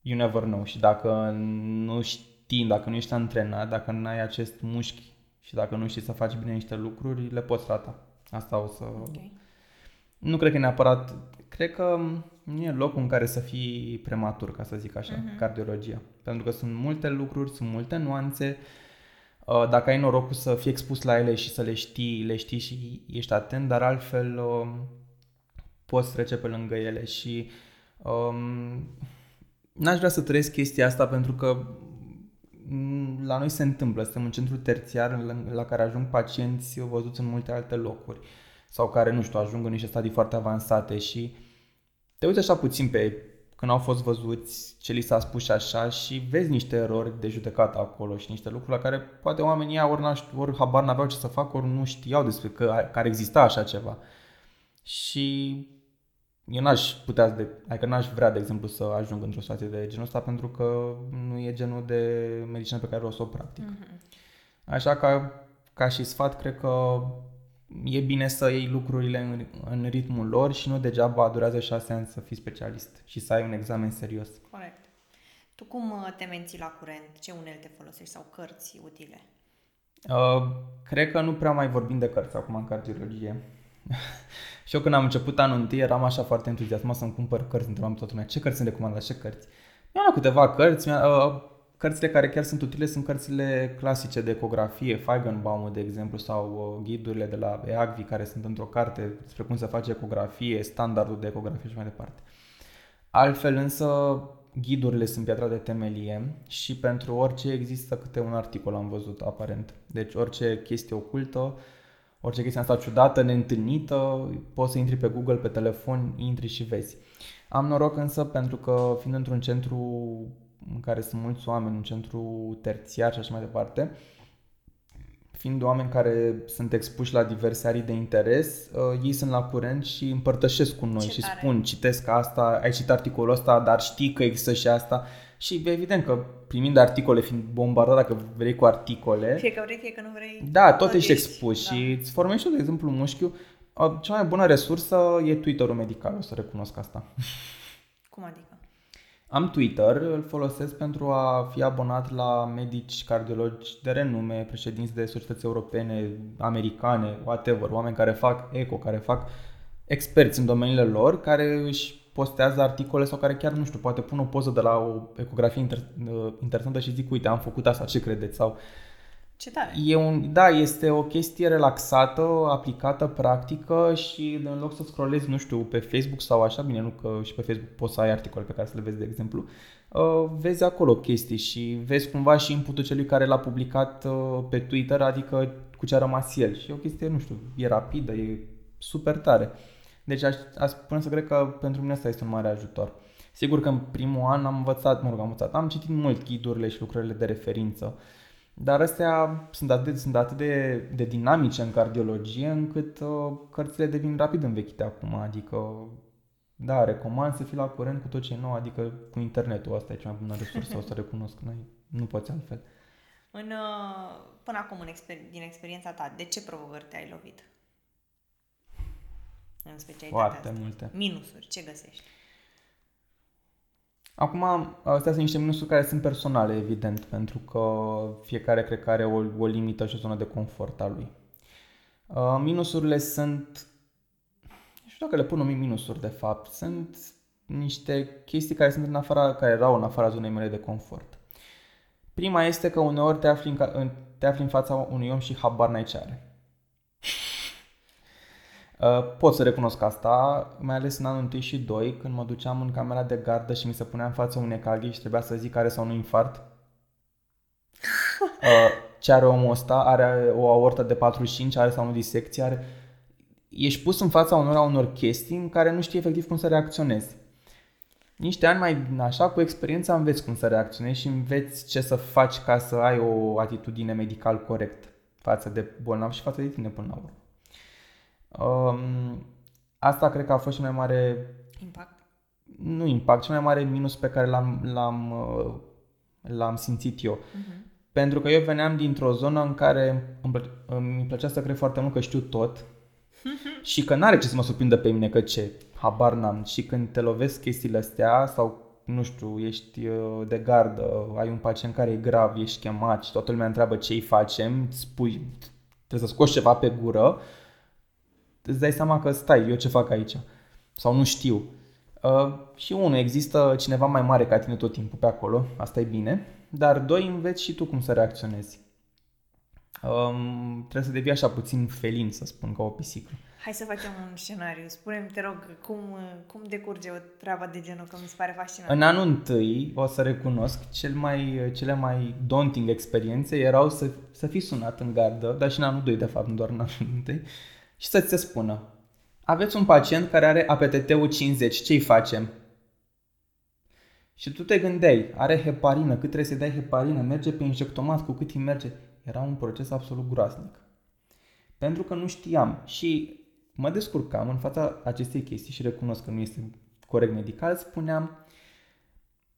you never know. Și dacă nu știi, dacă nu ești antrenat, dacă nu ai acest mușchi și dacă nu știi să faci bine niște lucruri, le poți rata. Asta o să... Okay. Nu cred că neapărat... Cred că nu e locul în care să fii prematur, ca să zic așa, uh-huh. cardiologia. Pentru că sunt multe lucruri, sunt multe nuanțe. Uh, dacă ai norocul să fii expus la ele și să le știi, le știi și ești atent, dar altfel um, poți trece pe lângă ele și um, n-aș vrea să trăiesc chestia asta pentru că mm, la noi se întâmplă, suntem un centru terțiar la care ajung pacienți văzuți în multe alte locuri sau care, nu știu, ajung în niște stadii foarte avansate și te uiți așa puțin pe când au fost văzuți, ce li s-a spus și așa și vezi niște erori de judecată acolo și niște lucruri la care poate oamenii ori, ori habar n-aveau ce să facă, ori nu știau despre că, care exista așa ceva. Și eu n-aș putea, de, adică n-aș vrea, de exemplu, să ajung într-o situație de genul ăsta pentru că nu e genul de medicină pe care o să o practic. Mm-hmm. Așa că, ca și sfat, cred că e bine să iei lucrurile în, în ritmul lor și nu degeaba durează șase ani să fii specialist și să ai un examen serios. Corect. Tu cum uh, te menții la curent? Ce unelte folosești sau cărți utile? Uh, cred că nu prea mai vorbim de cărți acum în cardiologie. [laughs] și eu când am început anul întâi eram așa foarte entuziasmat să-mi cumpăr cărți, întrebam toată lumea ce cărți sunt recomandate, ce cărți. Mi-am luat câteva cărți, mi uh, cărțile care chiar sunt utile sunt cărțile clasice de ecografie, Feigenbaum, de exemplu, sau uh, ghidurile de la EAGVI care sunt într-o carte despre cum se face ecografie, standardul de ecografie și mai departe. Altfel însă ghidurile sunt piatra de temelie și pentru orice există câte un articol am văzut aparent. Deci orice chestie ocultă orice chestie asta ciudată, neîntâlnită, poți să intri pe Google, pe telefon, intri și vezi. Am noroc însă pentru că fiind într-un centru în care sunt mulți oameni, un centru terțiar și așa mai departe, fiind oameni care sunt expuși la diverse arii de interes, uh, ei sunt la curent și împărtășesc cu noi Ce și tare. spun, citesc asta, ai citit articolul ăsta, dar știi că există și asta. Și evident că primind articole, fiind bombardat dacă vrei cu articole... Fie că vrei, fie că nu vrei. Da, tot ești expus da. și îți formezi de exemplu, mușchiul. Cea mai bună resursă e Twitter-ul medical, o să recunosc asta. [laughs] Cum adică? Am Twitter, îl folosesc pentru a fi abonat la medici cardiologi de renume, președinți de societăți europene, americane, whatever, oameni care fac eco, care fac experți în domeniile lor, care își postează articole sau care chiar, nu știu, poate pun o poză de la o ecografie inter- uh, interesantă și zic, uite, am făcut asta, ce credeți? Sau ce tare. E un, da, este o chestie relaxată, aplicată, practică și în loc să scrollezi, nu știu, pe Facebook sau așa, bine, nu că și pe Facebook poți să ai articole pe care să le vezi, de exemplu, uh, vezi acolo chestii și vezi cumva și inputul celui care l-a publicat uh, pe Twitter, adică cu ce a rămas el. Și e o chestie, nu știu, e rapidă, e super tare. Deci aș, aș spune să cred că pentru mine asta este un mare ajutor. Sigur că în primul an am învățat, mă rog, am învățat, am citit mult ghidurile și lucrările de referință, dar astea sunt atât, sunt atât de, de dinamice în cardiologie încât uh, cărțile devin rapid învechite acum, adică da, recomand să fii la curent cu tot ce e nou, adică cu internetul, asta e cea mai bună resursă, o să [laughs] recunosc, nu, nu poți altfel. În, uh, până acum, în exper- din experiența ta, de ce provocări te-ai lovit? În specialitatea Foarte asta. multe. Minusuri, ce găsești? Acum, astea sunt niște minusuri care sunt personale, evident, pentru că fiecare cred că are o, o limită și o zonă de confort a lui. Uh, minusurile sunt, nu știu dacă le pun numi minusuri de fapt, sunt niște chestii care sunt în afara, care erau în afara zonei mele de confort. Prima este că uneori te afli în, te afli în fața unui om și habar n-ai ce are. Uh, pot să recunosc asta, mai ales în anul 1 și 2, când mă duceam în camera de gardă și mi se punea în față un EKG și trebuia să zic care sau nu infart. [laughs] Uh, ce are omul ăsta? Are o aortă de 45, are sau nu disecție, are... Ești pus în fața unor, unor chestii în care nu știi efectiv cum să reacționezi. Niște ani mai așa, cu experiența înveți cum să reacționezi și înveți ce să faci ca să ai o atitudine medical corect față de bolnav și față de tine până la urmă. Um, asta cred că a fost cel mai mare Impact. nu impact, cel mai mare minus pe care l-am, l-am, uh, l-am simțit eu. Uh-huh. Pentru că eu veneam dintr-o zonă în care îmi, plă- îmi plăcea să cred foarte mult că știu tot [laughs] și că n-are ce să mă surprindă pe mine că ce, habar n-am. Și când te lovesc chestiile astea sau, nu știu, ești uh, de gardă, ai un pacient care e grav, ești chemat și toată lumea întreabă ce îți facem, spui, trebuie să scoți ceva pe gură, îți dai seama că stai, eu ce fac aici? Sau nu știu. Uh, și unul, există cineva mai mare ca tine tot timpul pe acolo, asta e bine, dar doi, înveți și tu cum să reacționezi. Um, trebuie să devii așa puțin felin, să spun, ca o pisică. Hai să facem un scenariu. Spune-mi, te rog, cum, cum decurge o treabă de genul, că mi se pare fascinant. În anul întâi, o să recunosc, cel mai, cele mai daunting experiențe erau să, să fii sunat în gardă, dar și în anul 2, de fapt, nu doar în anul întâi, și să ți se spună, aveți un pacient care are APTT-ul 50, ce-i facem? Și tu te gândeai, are heparină, cât trebuie să dai heparină, merge pe injectomat, cu cât îi merge. Era un proces absolut groaznic. Pentru că nu știam și mă descurcam în fața acestei chestii și recunosc că nu este corect medical, spuneam,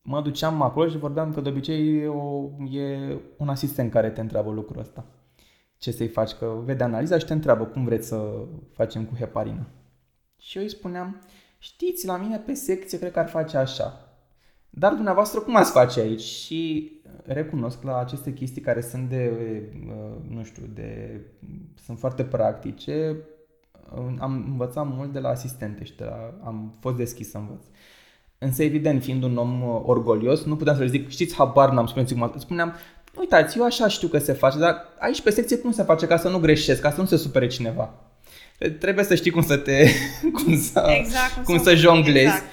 mă duceam acolo și vorbeam că de obicei e, o, e un asistent care te întreabă lucrul ăsta. Ce să-i faci? Că vede analiza și te întreabă cum vreți să facem cu heparină. Și eu îi spuneam, știți, la mine pe secție cred că ar face așa. Dar dumneavoastră cum ați face aici? Și recunosc la aceste chestii care sunt de, uh, nu știu, de, sunt foarte practice, uh, am învățat mult de la asistente și de la, am fost deschis să învăț. Însă, evident, fiind un om uh, orgolios, nu puteam să le zic, știți, habar n-am, spuneți cum Spuneam, uitați, eu așa știu că se face, dar aici pe secție cum se face ca să nu greșesc, ca să nu se supere cineva. Trebuie să știi cum să te, [laughs] cum să, Exact, cum cum să- să jonglezi. exact.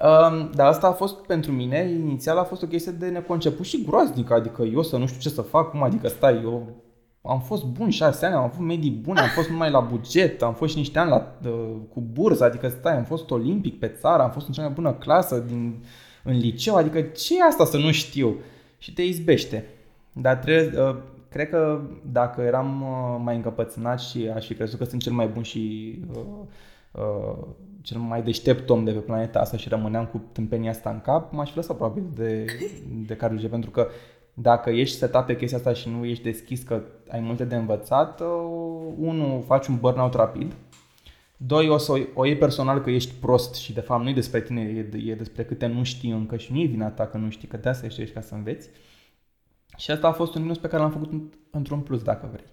Um, dar asta a fost pentru mine, inițial a fost o chestie de neconceput și groaznică, adică eu să nu știu ce să fac, cum adică stai, eu am fost bun șase ani, am avut medii bune, am fost numai la buget, am fost și niște ani la, uh, cu bursă, adică stai, am fost olimpic pe țară, am fost în cea mai bună clasă din, în liceu, adică ce e asta să nu știu? Și te izbește. Dar trebuie, uh, cred că dacă eram uh, mai încăpățânat și aș fi crezut că sunt cel mai bun și uh, uh, cel mai deștept om de pe planeta asta și rămâneam cu tâmpenia asta în cap, m-aș fi lăsat probabil de, [laughs] de cardiologie, pentru că dacă ești setat pe chestia asta și nu ești deschis că ai multe de învățat, uh, unu, faci un burnout rapid, doi, o să o, o iei personal că ești prost și de fapt nu e despre tine, e, e despre câte nu știi încă și nu e vina ta că nu știi, că de asta ești aici ca să înveți. Și asta a fost un minus pe care l-am făcut în- într-un plus, dacă vrei.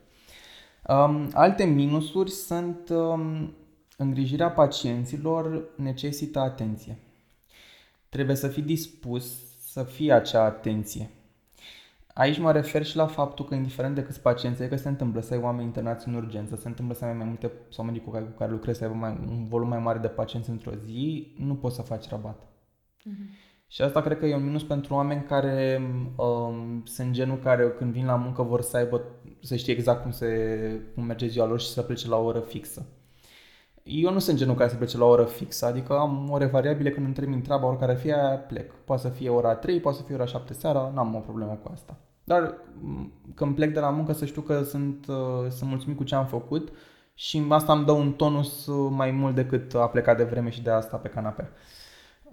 Um, alte minusuri sunt um, îngrijirea pacienților necesită atenție. Trebuie să fii dispus să fie acea atenție. Aici mă refer și la faptul că indiferent de câți pacienți ai, că se întâmplă să ai oameni internați în urgență, se întâmplă să ai mai multe, sau medicul cu care, cu care lucrezi să aibă mai, un volum mai mare de pacienți într-o zi, nu poți să faci rabat. Și asta cred că e un minus pentru oameni care um, sunt genul care când vin la muncă vor să aibă, să știe exact cum, se, cum merge ziua lor și să plece la o oră fixă. Eu nu sunt genul care să plece la o oră fixă, adică am ore variabile când îmi termin treaba, oricare fie, plec. Poate să fie ora 3, poate să fie ora 7 seara, n-am o problemă cu asta. Dar m, când plec de la muncă să știu că sunt, uh, sunt mulțumit cu ce am făcut și asta îmi dă un tonus uh, mai mult decât a pleca de vreme și de asta pe canapea.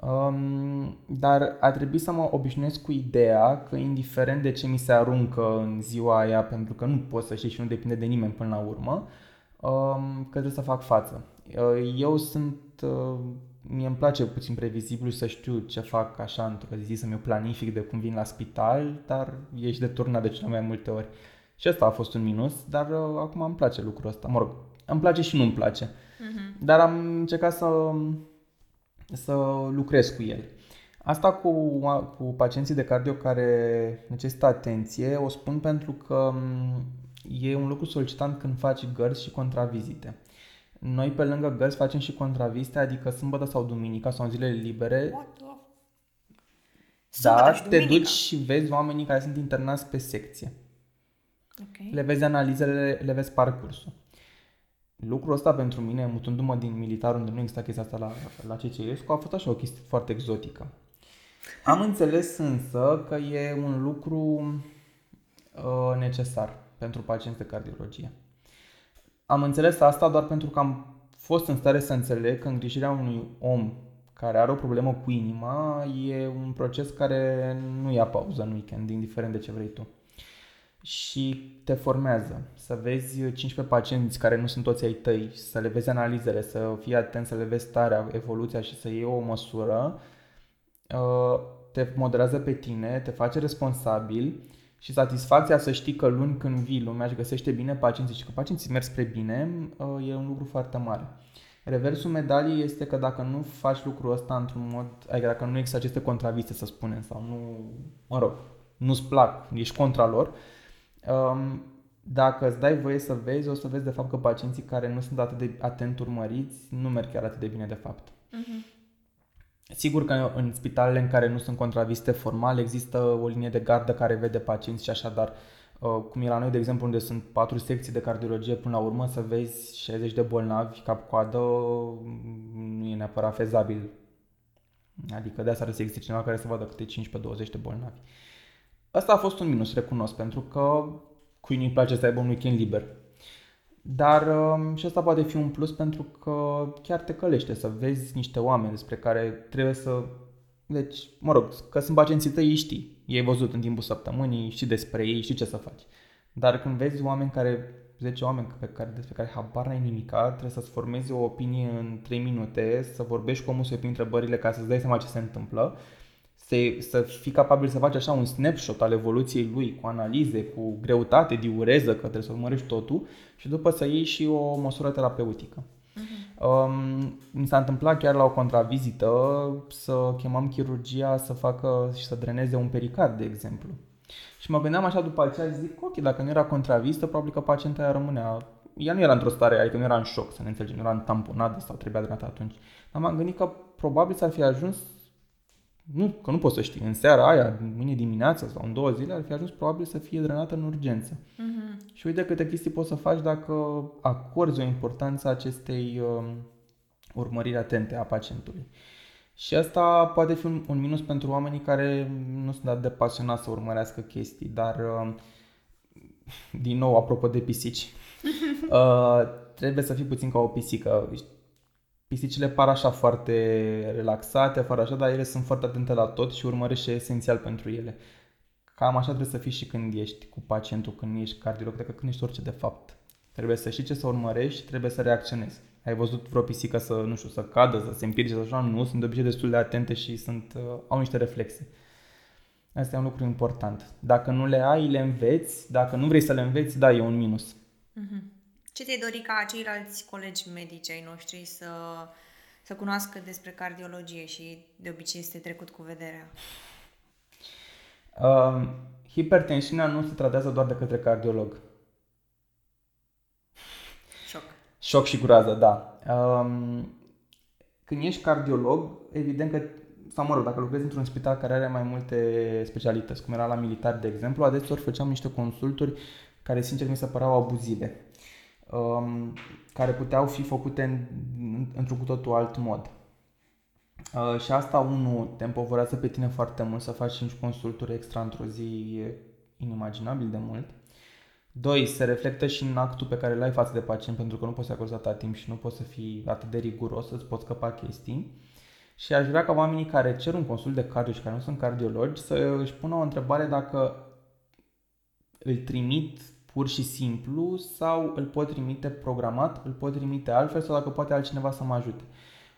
Um, dar a trebuit să mă obișnuiesc cu ideea că indiferent de ce mi se aruncă în ziua aia, pentru că nu pot să știi și nu depinde de nimeni până la urmă, um, că trebuie să fac față. Uh, Eu sunt, uh, mie îmi place puțin previzibil și să știu ce fac așa într-o zi, să mi-o planific de cum vin la spital, dar ești de turnat de cele mai multe ori. Și asta a fost un minus, dar uh, acum îmi place lucrul ăsta. Mă rog, îmi place și nu îmi place. Mhm. Dar am încercat să, să lucrez cu el. Asta cu, cu pacienții de cardio care necesită atenție, o spun pentru că m, e un lucru solicitant când faci gărzi și contravizite. Noi pe lângă gărzi facem și contravizite, adică sâmbătă sau duminica sau în zilele libere, What the... Sâmbătă da, și te duminică. duci și vezi oamenii care sunt internați pe secție. Ok. Le vezi analizele, le vezi parcursul. Lucrul ăsta pentru mine, mutându-mă din militar unde nu exista chestia asta la, la CCScu, a fost așa o chestie foarte exotică. Am înțeles însă că e un lucru uh, necesar pentru pacienți de cardiologie. Am înțeles asta doar pentru că am fost în stare să înțeleg că îngrijirea unui om care are o problemă cu inima e un proces care nu ia pauză în weekend, indiferent de ce vrei tu. Și te formează. Să vezi 15 pacienți care nu sunt toți ai tăi, să le vezi analizele, să fii atent, să le vezi starea, evoluția și să iei o măsură, uh, te moderează pe tine, te face responsabil și satisfacția să știi că luni când vii lumea își găsește bine pacienții și că pacienții merg spre bine, uh, e un lucru foarte mare. Reversul medaliei este că dacă nu faci lucrul ăsta într-un mod, adică dacă nu există aceste contraviste, să spunem, sau nu, mă rog, nu-ți plac, ești contra lor, um, dacă îți dai voie să vezi, o să vezi de fapt că pacienții care nu sunt atât de atent urmăriți nu merg chiar atât de bine de fapt. Uh-huh. Sigur că în spitalele în care nu sunt contraviste formal există o linie de gardă care vede pacienți și așadar uh, cum e la noi, de exemplu, unde sunt patru secții de cardiologie până la urmă, să vezi 60 de bolnavi cap-coadă nu e neapărat fezabil. Adică de asta ar să existe cineva care să vadă câte 15-20 de bolnavi. Asta a fost un minus, recunosc, pentru că cui nu-i place să aibă un weekend liber. Dar um, și asta poate fi un plus pentru că chiar te călește să vezi niște oameni despre care trebuie să... Deci, mă rog, că sunt pacienții tăi, știi. Ei văzut în timpul săptămânii, știi despre ei, știi ce să faci. Dar când vezi oameni care, 10 oameni pe care, despre care habar n-ai nimica, trebuie să-ți formezi o opinie în 3 minute, să vorbești cu omul, să-i întrebările ca să-ți dai seama ce se întâmplă să, să fii capabil să faci așa un snapshot al evoluției lui, cu analize, cu greutate, diureză, că trebuie să urmărești totul și după să iei și o măsură terapeutică. Uh-huh. Um, mi s-a întâmplat chiar la o contravizită să chemăm chirurgia să facă și să dreneze un pericard, de exemplu. Și mă gândeam așa după aceea, zic, ok, dacă nu era contravizită, probabil că pacienta aia rămânea ea nu era într-o stare, adică nu era în șoc, să ne înțelegem, nu era în tamponadă sau trebuia drenată atunci. Dar m-am gândit că probabil s-ar fi ajuns nu, că nu poți să știi. În seara aia, mâine dimineața sau în două zile, ar fi ajuns probabil să fie drenată în urgență. Uh-huh. Și uite câte chestii poți să faci dacă acorzi o importanță acestei uh, urmăriri atente a pacientului. Și asta poate fi un, un minus pentru oamenii care nu sunt atât de pasionați să urmărească chestii, dar uh, din nou, apropo de pisici, [laughs] uh, trebuie să fii puțin ca o pisică. Pisicile par așa foarte relaxate, fără așa, dar ele sunt foarte atente la tot și urmărești ce e esențial pentru ele. Cam așa trebuie să fii și când ești cu pacientul, când ești cardiolog, dacă când ești orice de fapt. Trebuie să știi ce să urmărești, trebuie să reacționezi. Ai văzut vreo pisică să, nu știu, să cadă, să se împirge sau așa? Nu, sunt de obicei destul de atente și sunt, uh, au niște reflexe. Asta e un lucru important. Dacă nu le ai, le înveți. Dacă nu vrei să le înveți, da, e un minus. Mm-hmm. Ce te-ai dori ca ceilalți colegi medici ai noștri să, să cunoască despre cardiologie și de obicei este trecut cu vederea? Uh, hipertensiunea nu se tratează doar de către cardiolog. Șoc. Șoc și groază, da. Um, când ești cardiolog, evident că, sau mă rog, dacă lucrezi într-un spital care are mai multe specialități, cum era la militar, de exemplu, adeseori făceam niște consulturi care, sincer, mi se păreau abuzive um, care puteau fi făcute în, într-un cu totul alt mod. Uh, și asta, unul, te împovorează pe tine foarte mult să faci 5 consulturi extra într-o zi, e inimaginabil de mult. Doi, se reflectă și în actul pe care îl ai față de pacient, pentru că nu poți să acorzi atâta timp și nu poți să fii atât de riguros, să-ți poți scăpa chestii. Și aș vrea ca oamenii care cer un consult de cardio și care nu sunt cardiologi să își pună o întrebare dacă îl trimit pur și simplu sau îl pot trimite programat, îl pot trimite altfel sau dacă poate altcineva să mă ajute.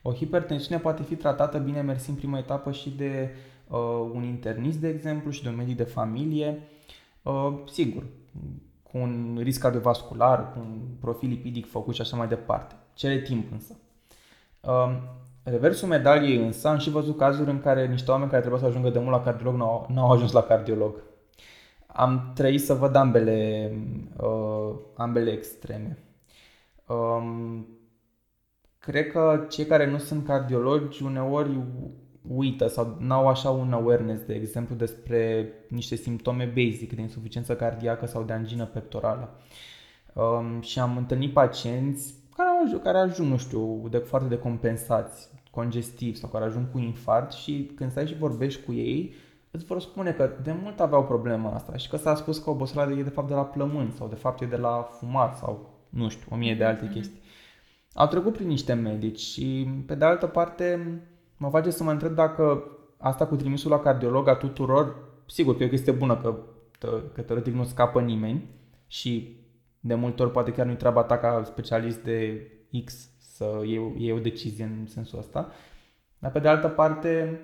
O hipertensiune poate fi tratată bine mersi în prima etapă și de uh, un internist, de exemplu, și de un medic de familie. Uh, sigur, cu un risc cardiovascular, cu un profil lipidic făcut și așa mai departe. Cere timp însă. Uh, reversul medaliei însă, am și văzut cazuri în care niște oameni care trebuia să ajungă de mult la cardiolog n-au, n-au ajuns la cardiolog am trăit să văd ambele, uh, ambele extreme. Um, cred că cei care nu sunt cardiologi uneori uită sau n-au așa un awareness, de exemplu, despre niște simptome basic de insuficiență cardiacă sau de angină pectorală. Um, și am întâlnit pacienți care, ajung, care ajung, nu știu, de foarte decompensați, congestivi sau care ajung cu infart și când stai și vorbești cu ei, îți vor spune că de mult aveau problema asta și că s-a spus că oboseala e de fapt de la plămâni sau de fapt e de la fumat sau nu știu, o mie de alte mm-hmm. chestii. au trecut prin niște medici și, pe de altă parte, mă face să mă întreb dacă asta cu trimisul la cardiolog a tuturor, sigur că e o chestie bună că, că teoretic nu scapă nimeni și de multe ori poate chiar nu-i treaba ta ca specialist de X să iei, iei o decizie în sensul ăsta. Dar pe de altă parte,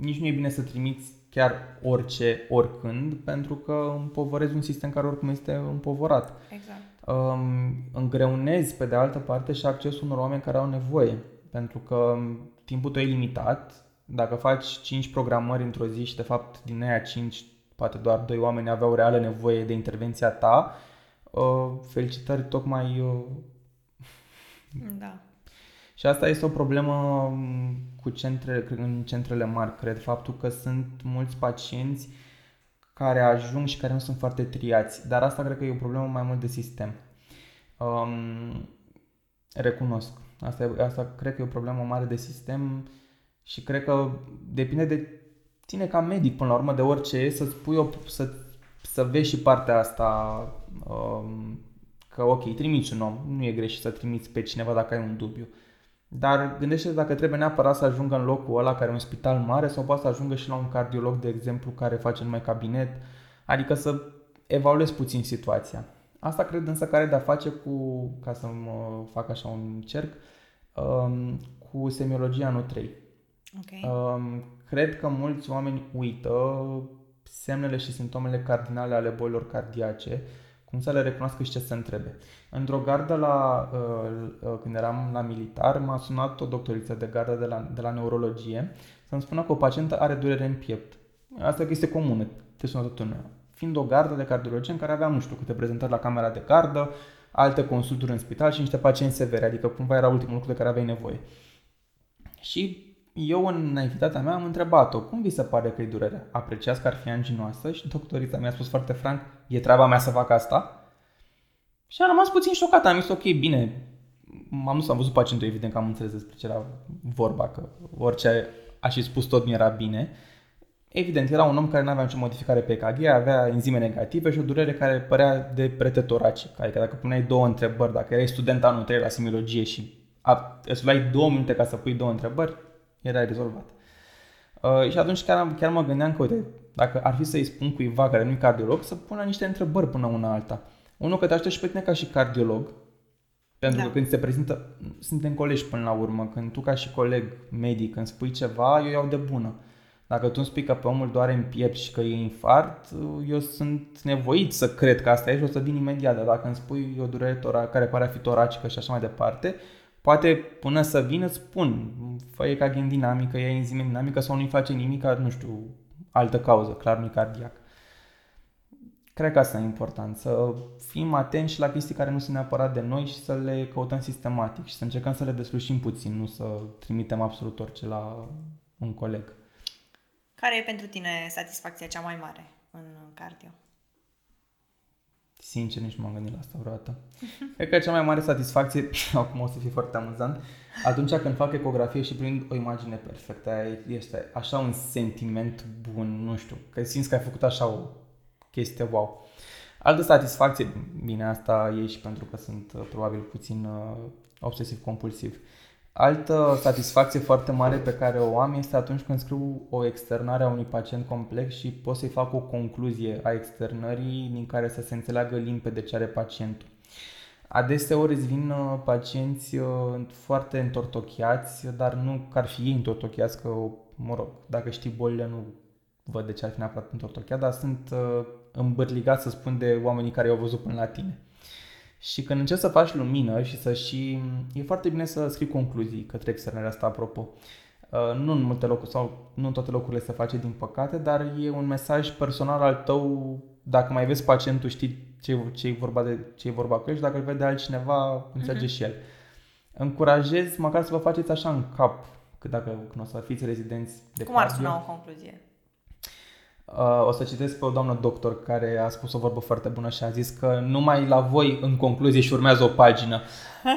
nici nu e bine să trimiți chiar orice, oricând, pentru că împovărezi un sistem care oricum este împovorat. Exact. Um, îngreunezi, pe de altă parte, și accesul unor oameni care au nevoie. Pentru că timpul tău e limitat. Dacă faci 5 programări într-o zi și, de fapt, din aia 5, poate doar 2 oameni aveau reală nevoie de intervenția ta, uh, felicitări tocmai... Uh, da. Și asta este o problemă mm, cu centre, în centrele mari, cred, faptul că sunt mulți pacienți care ajung și care nu sunt foarte triați. Dar asta cred că e o problemă mai mult de sistem. Um, recunosc. Asta, e, asta cred că e o problemă mare de sistem și cred că depinde de tine ca medic până la urmă de orice e să spui o, să, să vezi și partea asta um, că ok, trimiți un om, nu e greșit să trimiți pe cineva dacă ai un dubiu. Dar gândește dacă trebuie neapărat să ajungă în locul ăla care e un spital mare sau poate să ajungă și la un cardiolog, de exemplu, care face numai cabinet. Adică să evaluezi puțin situația. Asta cred însă care de-a face cu, ca să mă fac așa un cerc, um, cu semiologia nu 3. Okay. Um, cred că mulți oameni uită semnele și simptomele cardinale ale bolilor cardiace, cum să le recunoască și ce să întrebe. Într-o gardă la, uh, uh, când eram la militar, m-a sunat o doctoriță de gardă de la, de la neurologie să-mi spună că o pacientă are durere în piept. Asta este comună, te sună tot lumea. Fiind o gardă de cardiologie în care aveam, nu știu, câte prezentări la camera de gardă, alte consulturi în spital și niște pacienți severi, adică cumva era ultimul lucru de care aveai nevoie. Și eu, în naivitatea mea, am întrebat-o, cum vi se pare că e durerea? Apreciați că ar fi anginoasă? Și doctorița mi-a spus foarte franc, e treaba mea să fac asta? Și am rămas puțin șocat, am zis, ok, bine, m-am dus, am văzut pacientul, evident că am înțeles despre ce era vorba, că orice a și spus tot mi era bine. Evident, era un om care nu avea nicio modificare pe EKG, avea enzime negative și o durere care părea de pretetoracic. Adică dacă puneai două întrebări, dacă erai student anul 3 la simiologie și a, îți luai două minute ca să pui două întrebări, era rezolvat. Uh, și atunci chiar, chiar mă gândeam că, uite, dacă ar fi să-i spun cuiva care nu-i cardiolog, să pună niște întrebări până una alta. Unul că te ajută și pe tine ca și cardiolog, pentru da. că când se prezintă, suntem colegi până la urmă, când tu ca și coleg medic când spui ceva, eu iau de bună. Dacă tu îmi spui că pe omul doare în piept și că e infart, eu sunt nevoit să cred că asta e și o să vin imediat. Dar dacă îmi spui o durere tora, care pare a fi toracică și așa mai departe, poate până să vină spun, fă e ca dinamică, e enzime dinamică sau nu-i face nimic, nu știu, altă cauză, clar nu cardiac. Cred că asta e important, să fim atenți și la chestii care nu sunt neapărat de noi și să le căutăm sistematic și să încercăm să le deslușim puțin, nu să trimitem absolut orice la un coleg. Care e pentru tine satisfacția cea mai mare în cardio? Sincer, nici nu m-am gândit la asta vreodată. Cred că cea mai mare satisfacție, [laughs] acum o să fie foarte amuzant, atunci când fac ecografie și prind o imagine perfectă, este așa un sentiment bun, nu știu, că simți că ai făcut așa o chestie wow. Altă satisfacție, bine, asta e și pentru că sunt uh, probabil puțin uh, obsesiv-compulsiv. Altă satisfacție foarte mare pe care o am este atunci când scriu o externare a unui pacient complex și pot să-i fac o concluzie a externării din care să se înțeleagă limpede ce are pacientul. Adeseori îți vin uh, pacienți foarte întortocheați, dar nu că ar fi ei întortocheați, că, mă rog, dacă știi bolile nu văd de ce ar fi neapărat întortocheat, dar sunt îmbârligat, să spun, de oamenii care i-au văzut până la tine. Și când încerci să faci lumină și să și... E foarte bine să scrii concluzii către externarea asta, apropo. Uh, nu în multe locuri sau nu în toate locurile se face, din păcate, dar e un mesaj personal al tău. Dacă mai vezi pacientul, știi ce, ce e vorba de ce e vorba cu el și dacă îl vede altcineva, înțelege uh-huh. și el. Încurajez măcar să vă faceți așa în cap, că dacă când o să fiți rezidenți de Cum ar suna o concluzie? Uh, o să citesc pe o doamnă doctor care a spus o vorbă foarte bună și a zis că numai la voi în concluzie și urmează o pagină.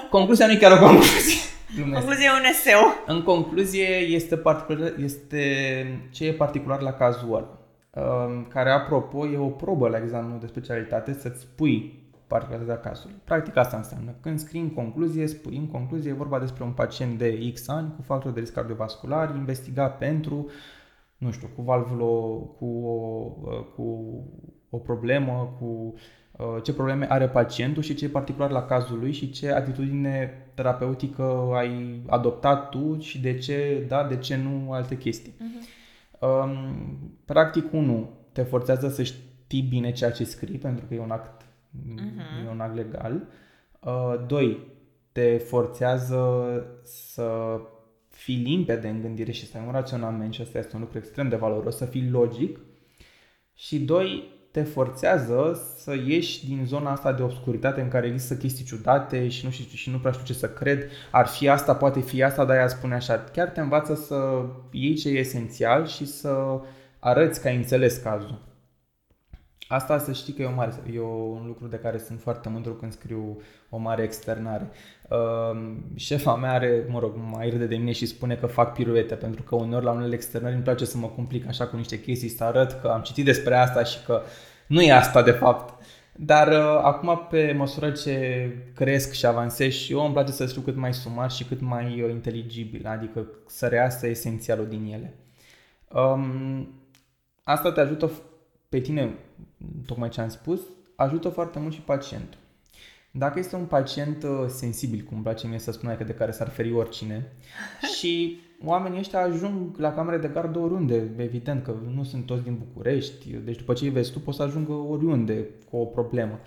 Concluzia nu e chiar o concluzie. [laughs] Concluzia e un eseu. În concluzie este, particular, este ce e particular la cazul ăla. Uh, care, apropo, e o probă la examenul de specialitate să-ți spui particularitatea cazului. Practic asta înseamnă. Când scrii în concluzie, spui în concluzie, e vorba despre un pacient de X ani cu factori de risc cardiovascular, investigat pentru, nu știu, cu valvulo, cu o, cu o problemă, cu uh, ce probleme are pacientul și ce e particular la cazul lui și ce atitudine terapeutică ai adoptat tu și de ce da, de ce nu alte chestii. Uh-huh. Practic, unu, te forțează să știi bine ceea ce scrii, pentru că e un act, uh-huh. e un act legal. Uh, doi, te forțează să fii limpede în gândire și să ai un raționament și asta este un lucru extrem de valoros, să fii logic. Și doi, te forțează să ieși din zona asta de obscuritate în care există chestii ciudate și nu, știu, și nu prea știu ce să cred. Ar fi asta, poate fi asta, dar ea spune așa. Chiar te învață să iei ce e esențial și să arăți că ai înțeles cazul. Asta să știi că e, o mare, e un lucru de care sunt foarte mândru când scriu o mare externare. Uh, șefa mea are, mă rog, mai râde de mine și spune că fac piruete, pentru că uneori la unele externări îmi place să mă complic așa cu niște chestii, să arăt că am citit despre asta și că nu e asta de fapt. Dar uh, acum, pe măsură ce cresc și avansez și eu, îmi place să scriu cât mai sumar și cât mai uh, inteligibil, adică să reasă esențialul din ele. Um, asta te ajută pe tine, tocmai ce am spus, ajută foarte mult și pacientul. Dacă este un pacient uh, sensibil, cum îmi place mie să spun, adică de care s-ar feri oricine, [laughs] și oamenii ăștia ajung la camere de gardă oriunde, evident că nu sunt toți din București, deci după ce îi vezi tu poți să ajungă oriunde cu o problemă.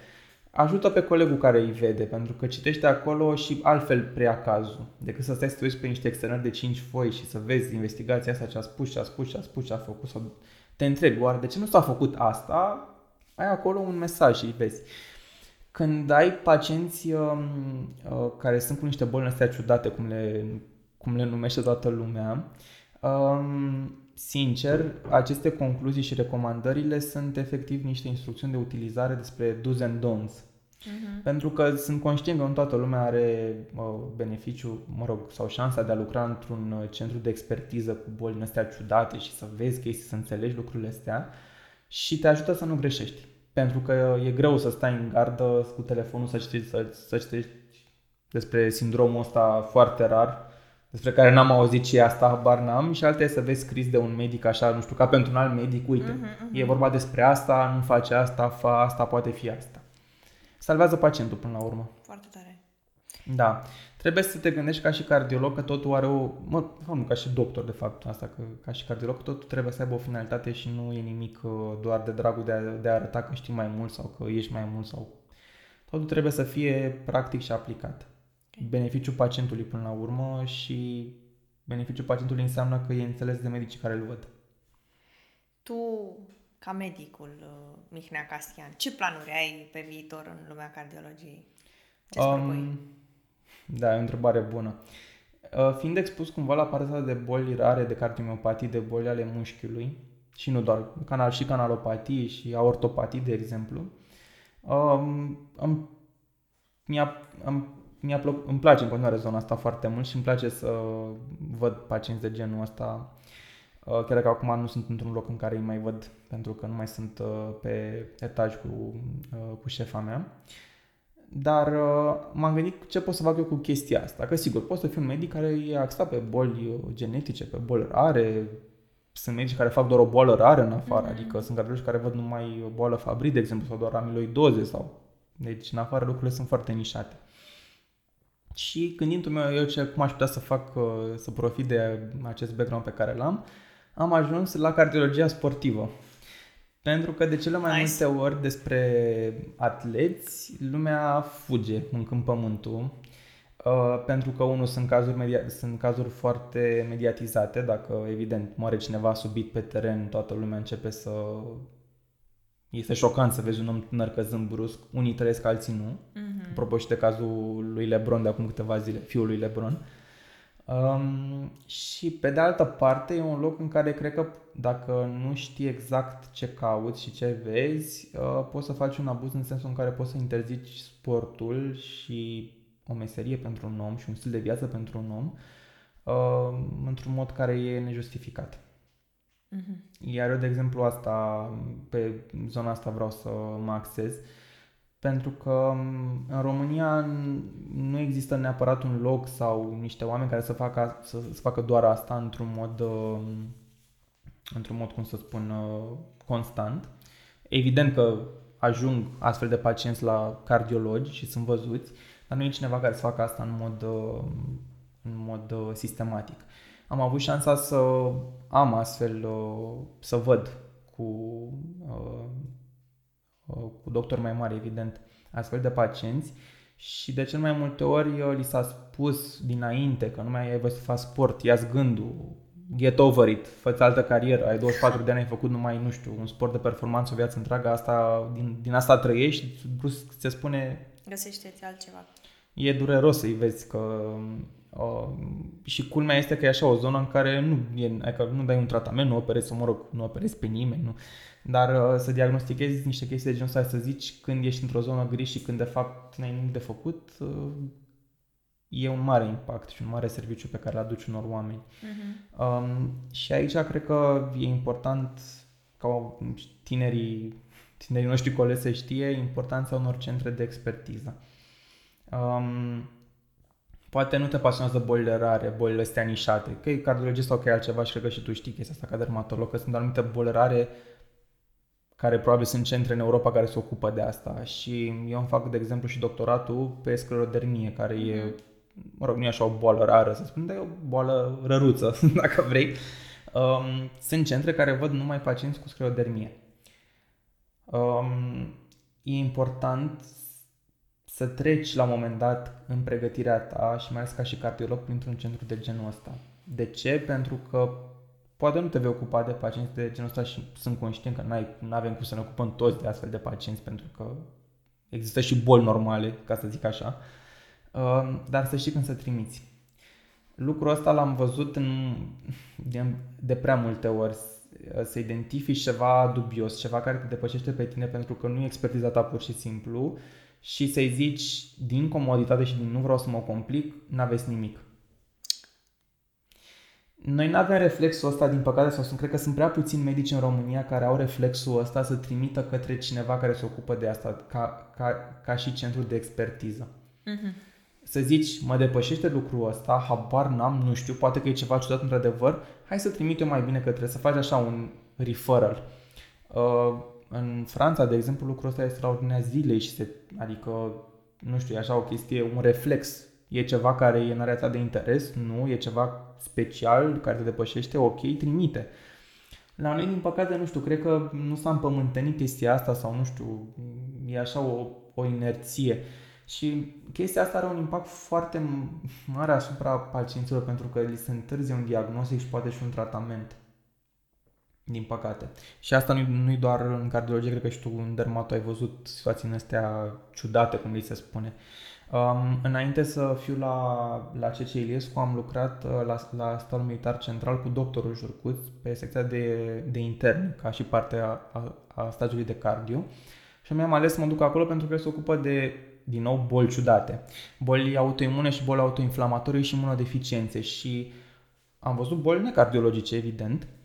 Ajută pe colegul care îi vede, pentru că citește acolo și altfel prea cazul, decât să stai să te uiți pe niște externări de 5 foi și să vezi investigația asta ce a spus, ce a spus, ce a spus, ce a făcut, sau te întrebi, oare de ce nu s-a făcut asta? Ai acolo un mesaj și îi vezi. Când ai pacienți uh, uh, care sunt cu niște boli astea ciudate, cum le, cum le numește toată lumea, uh, sincer, aceste concluzii și recomandările sunt efectiv niște instrucțiuni de utilizare despre do's and don'ts. Uh-huh. Pentru că sunt conștient că nu toată lumea are uh, beneficiu, mă rog, sau șansa de a lucra într-un uh, centru de expertiză cu boli astea ciudate și să vezi chestii, să înțelegi lucrurile astea și te ajută să nu greșești. Pentru că e greu să stai în gardă cu telefonul să citești, să, să citești despre sindromul ăsta foarte rar, despre care n-am auzit ce e asta, habar n-am, și alte să vezi scris de un medic așa, nu știu, ca pentru un alt medic, uite, uh-huh, uh-huh. e vorba despre asta, nu face asta, fa asta, poate fi asta. Salvează pacientul până la urmă. Foarte tare. Da. Trebuie să te gândești ca și cardiolog că totul are o... Mă, nu ca și doctor de fapt asta, că ca și cardiolog totul trebuie să aibă o finalitate și nu e nimic uh, doar de dragul de a, de a arăta că știi mai mult sau că ești mai mult sau... Totul trebuie să fie practic și aplicat. Okay. Beneficiul pacientului până la urmă și beneficiul pacientului înseamnă că e înțeles de medicii care îl văd. Tu, ca medicul uh, Mihnea Castian, ce planuri ai pe viitor în lumea cardiologiei? Ce um, da, e o întrebare bună. Uh, fiind expus cumva la partea de boli rare, de cardiomiopatii, de boli ale mușchiului, și nu doar, canal, și canalopatii și aortopatii, de exemplu, um, am, mi-a, am, mi-a plă, îmi place în continuare zona asta foarte mult și îmi place să văd pacienți de genul ăsta, uh, chiar dacă acum nu sunt într-un loc în care îi mai văd, pentru că nu mai sunt uh, pe etaj cu, cu șefa mea. Dar uh, m-am gândit ce pot să fac eu cu chestia asta. Că sigur, pot să fiu un medic care e axat pe boli uh, genetice, pe boli rare. Sunt medici care fac doar o boală rară în afară, mm-hmm. adică sunt cardiologi care văd numai o boală Fabry, de exemplu, sau doar amiloidoze sau... Deci în afară lucrurile sunt foarte nișate. Și gândindu-mă eu ce, cum aș putea să fac, uh, să profit de acest background pe care l-am, am ajuns la cardiologia sportivă. Pentru că de cele mai nice. multe ori despre atleți, lumea fuge în pământul. Uh, pentru că, unul, sunt cazuri, media- sunt cazuri foarte mediatizate. Dacă, evident, moare cineva subit pe teren, toată lumea începe să... Este șocant să vezi un om tânăr căzând brusc. Unii trăiesc, alții nu. Mm-hmm. Apropo și de cazul lui Lebron de acum câteva zile, fiul lui Lebron. Uh, Um, și pe de altă parte e un loc în care cred că dacă nu știi exact ce cauți și ce vezi, uh, poți să faci un abuz în sensul în care poți să interzici sportul și o meserie pentru un om și un stil de viață pentru un om uh, într-un mod care e nejustificat. Uh-huh. Iar eu, de exemplu, asta, pe zona asta vreau să mă axez. pentru că mm, în România nu există neapărat un loc sau niște oameni care să facă, să, să facă doar asta într-un mod, uh, într-un mod, cum să spun, uh, constant. Evident că ajung astfel de pacienți la cardiologi și sunt văzuți, dar nu e cineva care să facă asta în mod, uh, în mod sistematic. Am avut șansa să am astfel, să văd cu Uh, cu doctor mai mare, evident, astfel de pacienți și de cel mai multe ori uh, li s-a spus dinainte că nu mai ai voie să faci sport, ia gândul, get over it, fă altă carieră, ai 24 de ani, ai făcut numai, nu știu, un sport de performanță o viață întreagă, asta, din, din asta trăiești și brusc se spune... Găsește-ți altceva. E dureros să-i vezi că... Uh, și culmea este că e așa o zonă în care nu, e, adică nu dai un tratament, nu operezi, mă rog, nu operezi pe nimeni, nu, dar uh, să diagnostichezi niște chestii de genul ăsta, să zici când ești într-o zonă gri și când de fapt n-ai nimic de făcut, uh, e un mare impact și un mare serviciu pe care îl aduci unor oameni. Uh-huh. Um, și aici cred că e important ca tinerii, tinerii noștri colegi să știe importanța unor centre de expertiză. Um, poate nu te pasionează bolile rare, bolile astea nișate, că e cardiologist sau că e altceva și cred că și tu știi chestia asta ca dermatolog, că sunt anumite boli rare care probabil sunt centre în Europa care se ocupă de asta și eu îmi fac, de exemplu, și doctoratul pe sclerodermie, care e, mhm. mă rog, nu e așa o boală rară, să spun, dar e o boală răruță, [laughs] dacă vrei. Um, sunt centre care văd numai pacienți cu sclerodermie. Um, e important să treci la un moment dat în pregătirea ta și mai ales ca și cardiolog printr-un centru de genul ăsta. De ce? Pentru că Poate nu te vei ocupa de pacienți de genul ăsta și sunt conștient că nu avem cum să ne ocupăm toți de astfel de pacienți pentru că există și boli normale, ca să zic așa, uh, dar să știi când să trimiți. Lucrul ăsta l-am văzut în, de, de prea multe ori, să identifici ceva dubios, ceva care te depășește pe tine pentru că nu e expertiza ta pur și simplu și să-i zici din comoditate și din nu vreau să mă complic, n-aveți nimic noi nu avem reflexul ăsta, din păcate, sau sunt, cred că sunt prea puțini medici în România care au reflexul ăsta să trimită către cineva care se ocupă de asta, ca, ca, ca și centru de expertiză. Uh-huh. Să zici, mă depășește lucrul ăsta, habar n-am, nu știu, poate că e ceva ciudat într-adevăr, hai să trimit eu mai bine către, să faci așa un referral. Uh, în Franța, de exemplu, lucrul ăsta este la ordinea zilei și se, adică, nu știu, e așa o chestie, un reflex E ceva care e în area ta de interes? Nu. E ceva special care te depășește? Ok, trimite. La noi, din păcate, nu știu, cred că nu s-a împământenit chestia asta sau nu știu, e așa o, o inerție. Și chestia asta are un impact foarte mare asupra pacienților pentru că li se întârzie un diagnostic și poate și un tratament. Din păcate. Și asta nu, nu doar în cardiologie, cred că și tu în dermato ai văzut situații astea ciudate, cum li se spune. Um, înainte să fiu la, la CC Iliescu, am lucrat uh, la, la Statul Militar Central cu doctorul Jurcuț pe secția de, de intern, ca și parte a, a, a stagiului de cardio. Și mi-am ales să mă duc acolo pentru că se ocupă de, din nou, boli ciudate. Boli autoimune și boli autoinflamatorii și imunodeficiențe. Și am văzut boli necardiologice, evident, uh,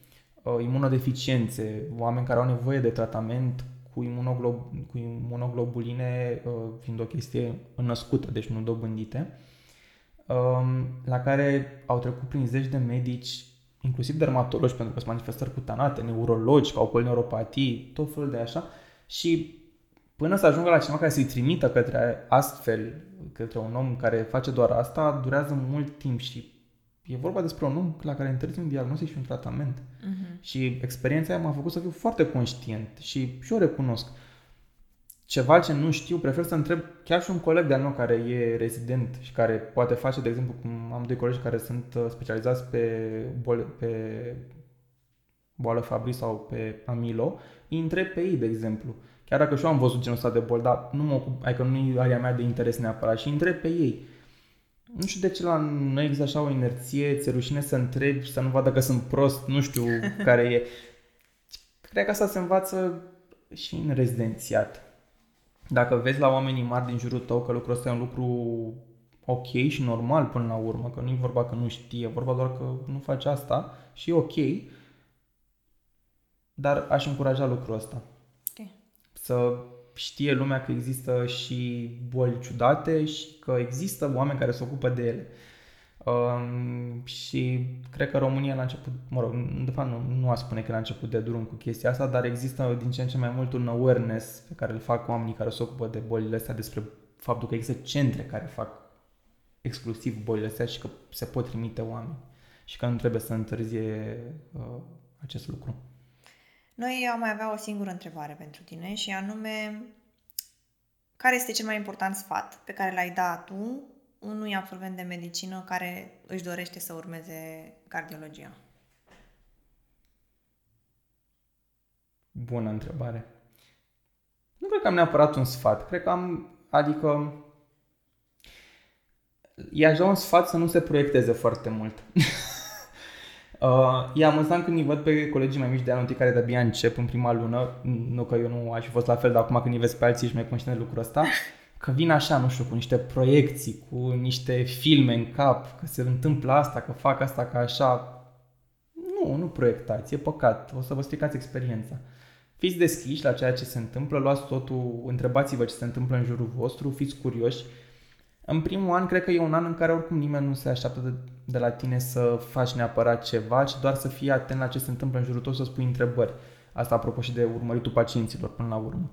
imunodeficiențe, oameni care au nevoie de tratament cu, imunoglob, cu imunoglobuline uh, fiind o chestie născută, deci nu dobândite, um, la care au trecut prin zeci de medici, inclusiv dermatologi, pentru că sunt manifestări cutanate, neurologi, au polineuropatii, tot felul de așa, și până să ajungă la cineva care să-i trimită către astfel, către un om care face doar asta, durează mult timp și E vorba despre un om la care întârzi un diagnostic și un tratament. Uh-huh. Și experiența aia m-a făcut să fiu foarte conștient și și eu recunosc. Ceva ce nu știu, prefer să întreb chiar și un coleg de-al meu care e rezident și care poate face, de exemplu, cum am doi colegi care sunt uh, specializați pe, bol- pe boală Fabry sau pe Amilo, îi întreb pe ei, de exemplu. Chiar dacă și eu am văzut genul ăsta de bol, dar nu mă ocup, adică nu e area mea de interes neapărat și îi întreb pe ei nu știu de ce la noi există așa o inerție, ți rușine să întrebi, să nu vadă că sunt prost, nu știu [laughs] care e. Cred că asta se învață și în rezidențiat. Dacă vezi la oamenii mari din jurul tău că lucrul ăsta e un lucru ok și normal până la urmă, că nu e vorba că nu știe, e vorba doar că nu face asta și e ok, dar aș încuraja lucrul ăsta. Okay. Să știe lumea că există și boli ciudate și că există oameni care se ocupă de ele. Um, și cred că România la început, mă rog, de fapt nu, nu a spune că la început de drum cu chestia asta, dar există din ce în ce mai mult un awareness pe care îl fac oamenii care se ocupă de bolile astea despre faptul că există centre care fac exclusiv bolile astea și că se pot trimite oameni și că nu trebuie să întârzie uh, acest lucru. Noi am mai avea o singură întrebare pentru tine și anume care este cel mai important sfat pe care l-ai dat tu unui absolvent de medicină care își dorește să urmeze cardiologia? Bună întrebare. Nu cred că am neapărat un sfat. Cred că am, adică, e așa un sfat să nu se proiecteze foarte mult. [laughs] Uh, e amuzant când îi văd pe colegii mai mici de anul care de-abia încep în prima lună, nu că eu nu aș fi fost la fel, dar acum când îi vezi pe alții și mai conștient de lucrul ăsta, că vin așa, nu știu, cu niște proiecții, cu niște filme în cap, că se întâmplă asta, că fac asta, că așa. Nu, nu proiectați, e păcat, o să vă stricați experiența. Fiți deschiși la ceea ce se întâmplă, luați totul, întrebați-vă ce se întâmplă în jurul vostru, fiți curioși. În primul an, cred că e un an în care oricum nimeni nu se așteaptă de, de la tine să faci neapărat ceva, ci doar să fii atent la ce se întâmplă în jurul tău, să spui întrebări. Asta apropo și de urmăritul pacienților până la urmă.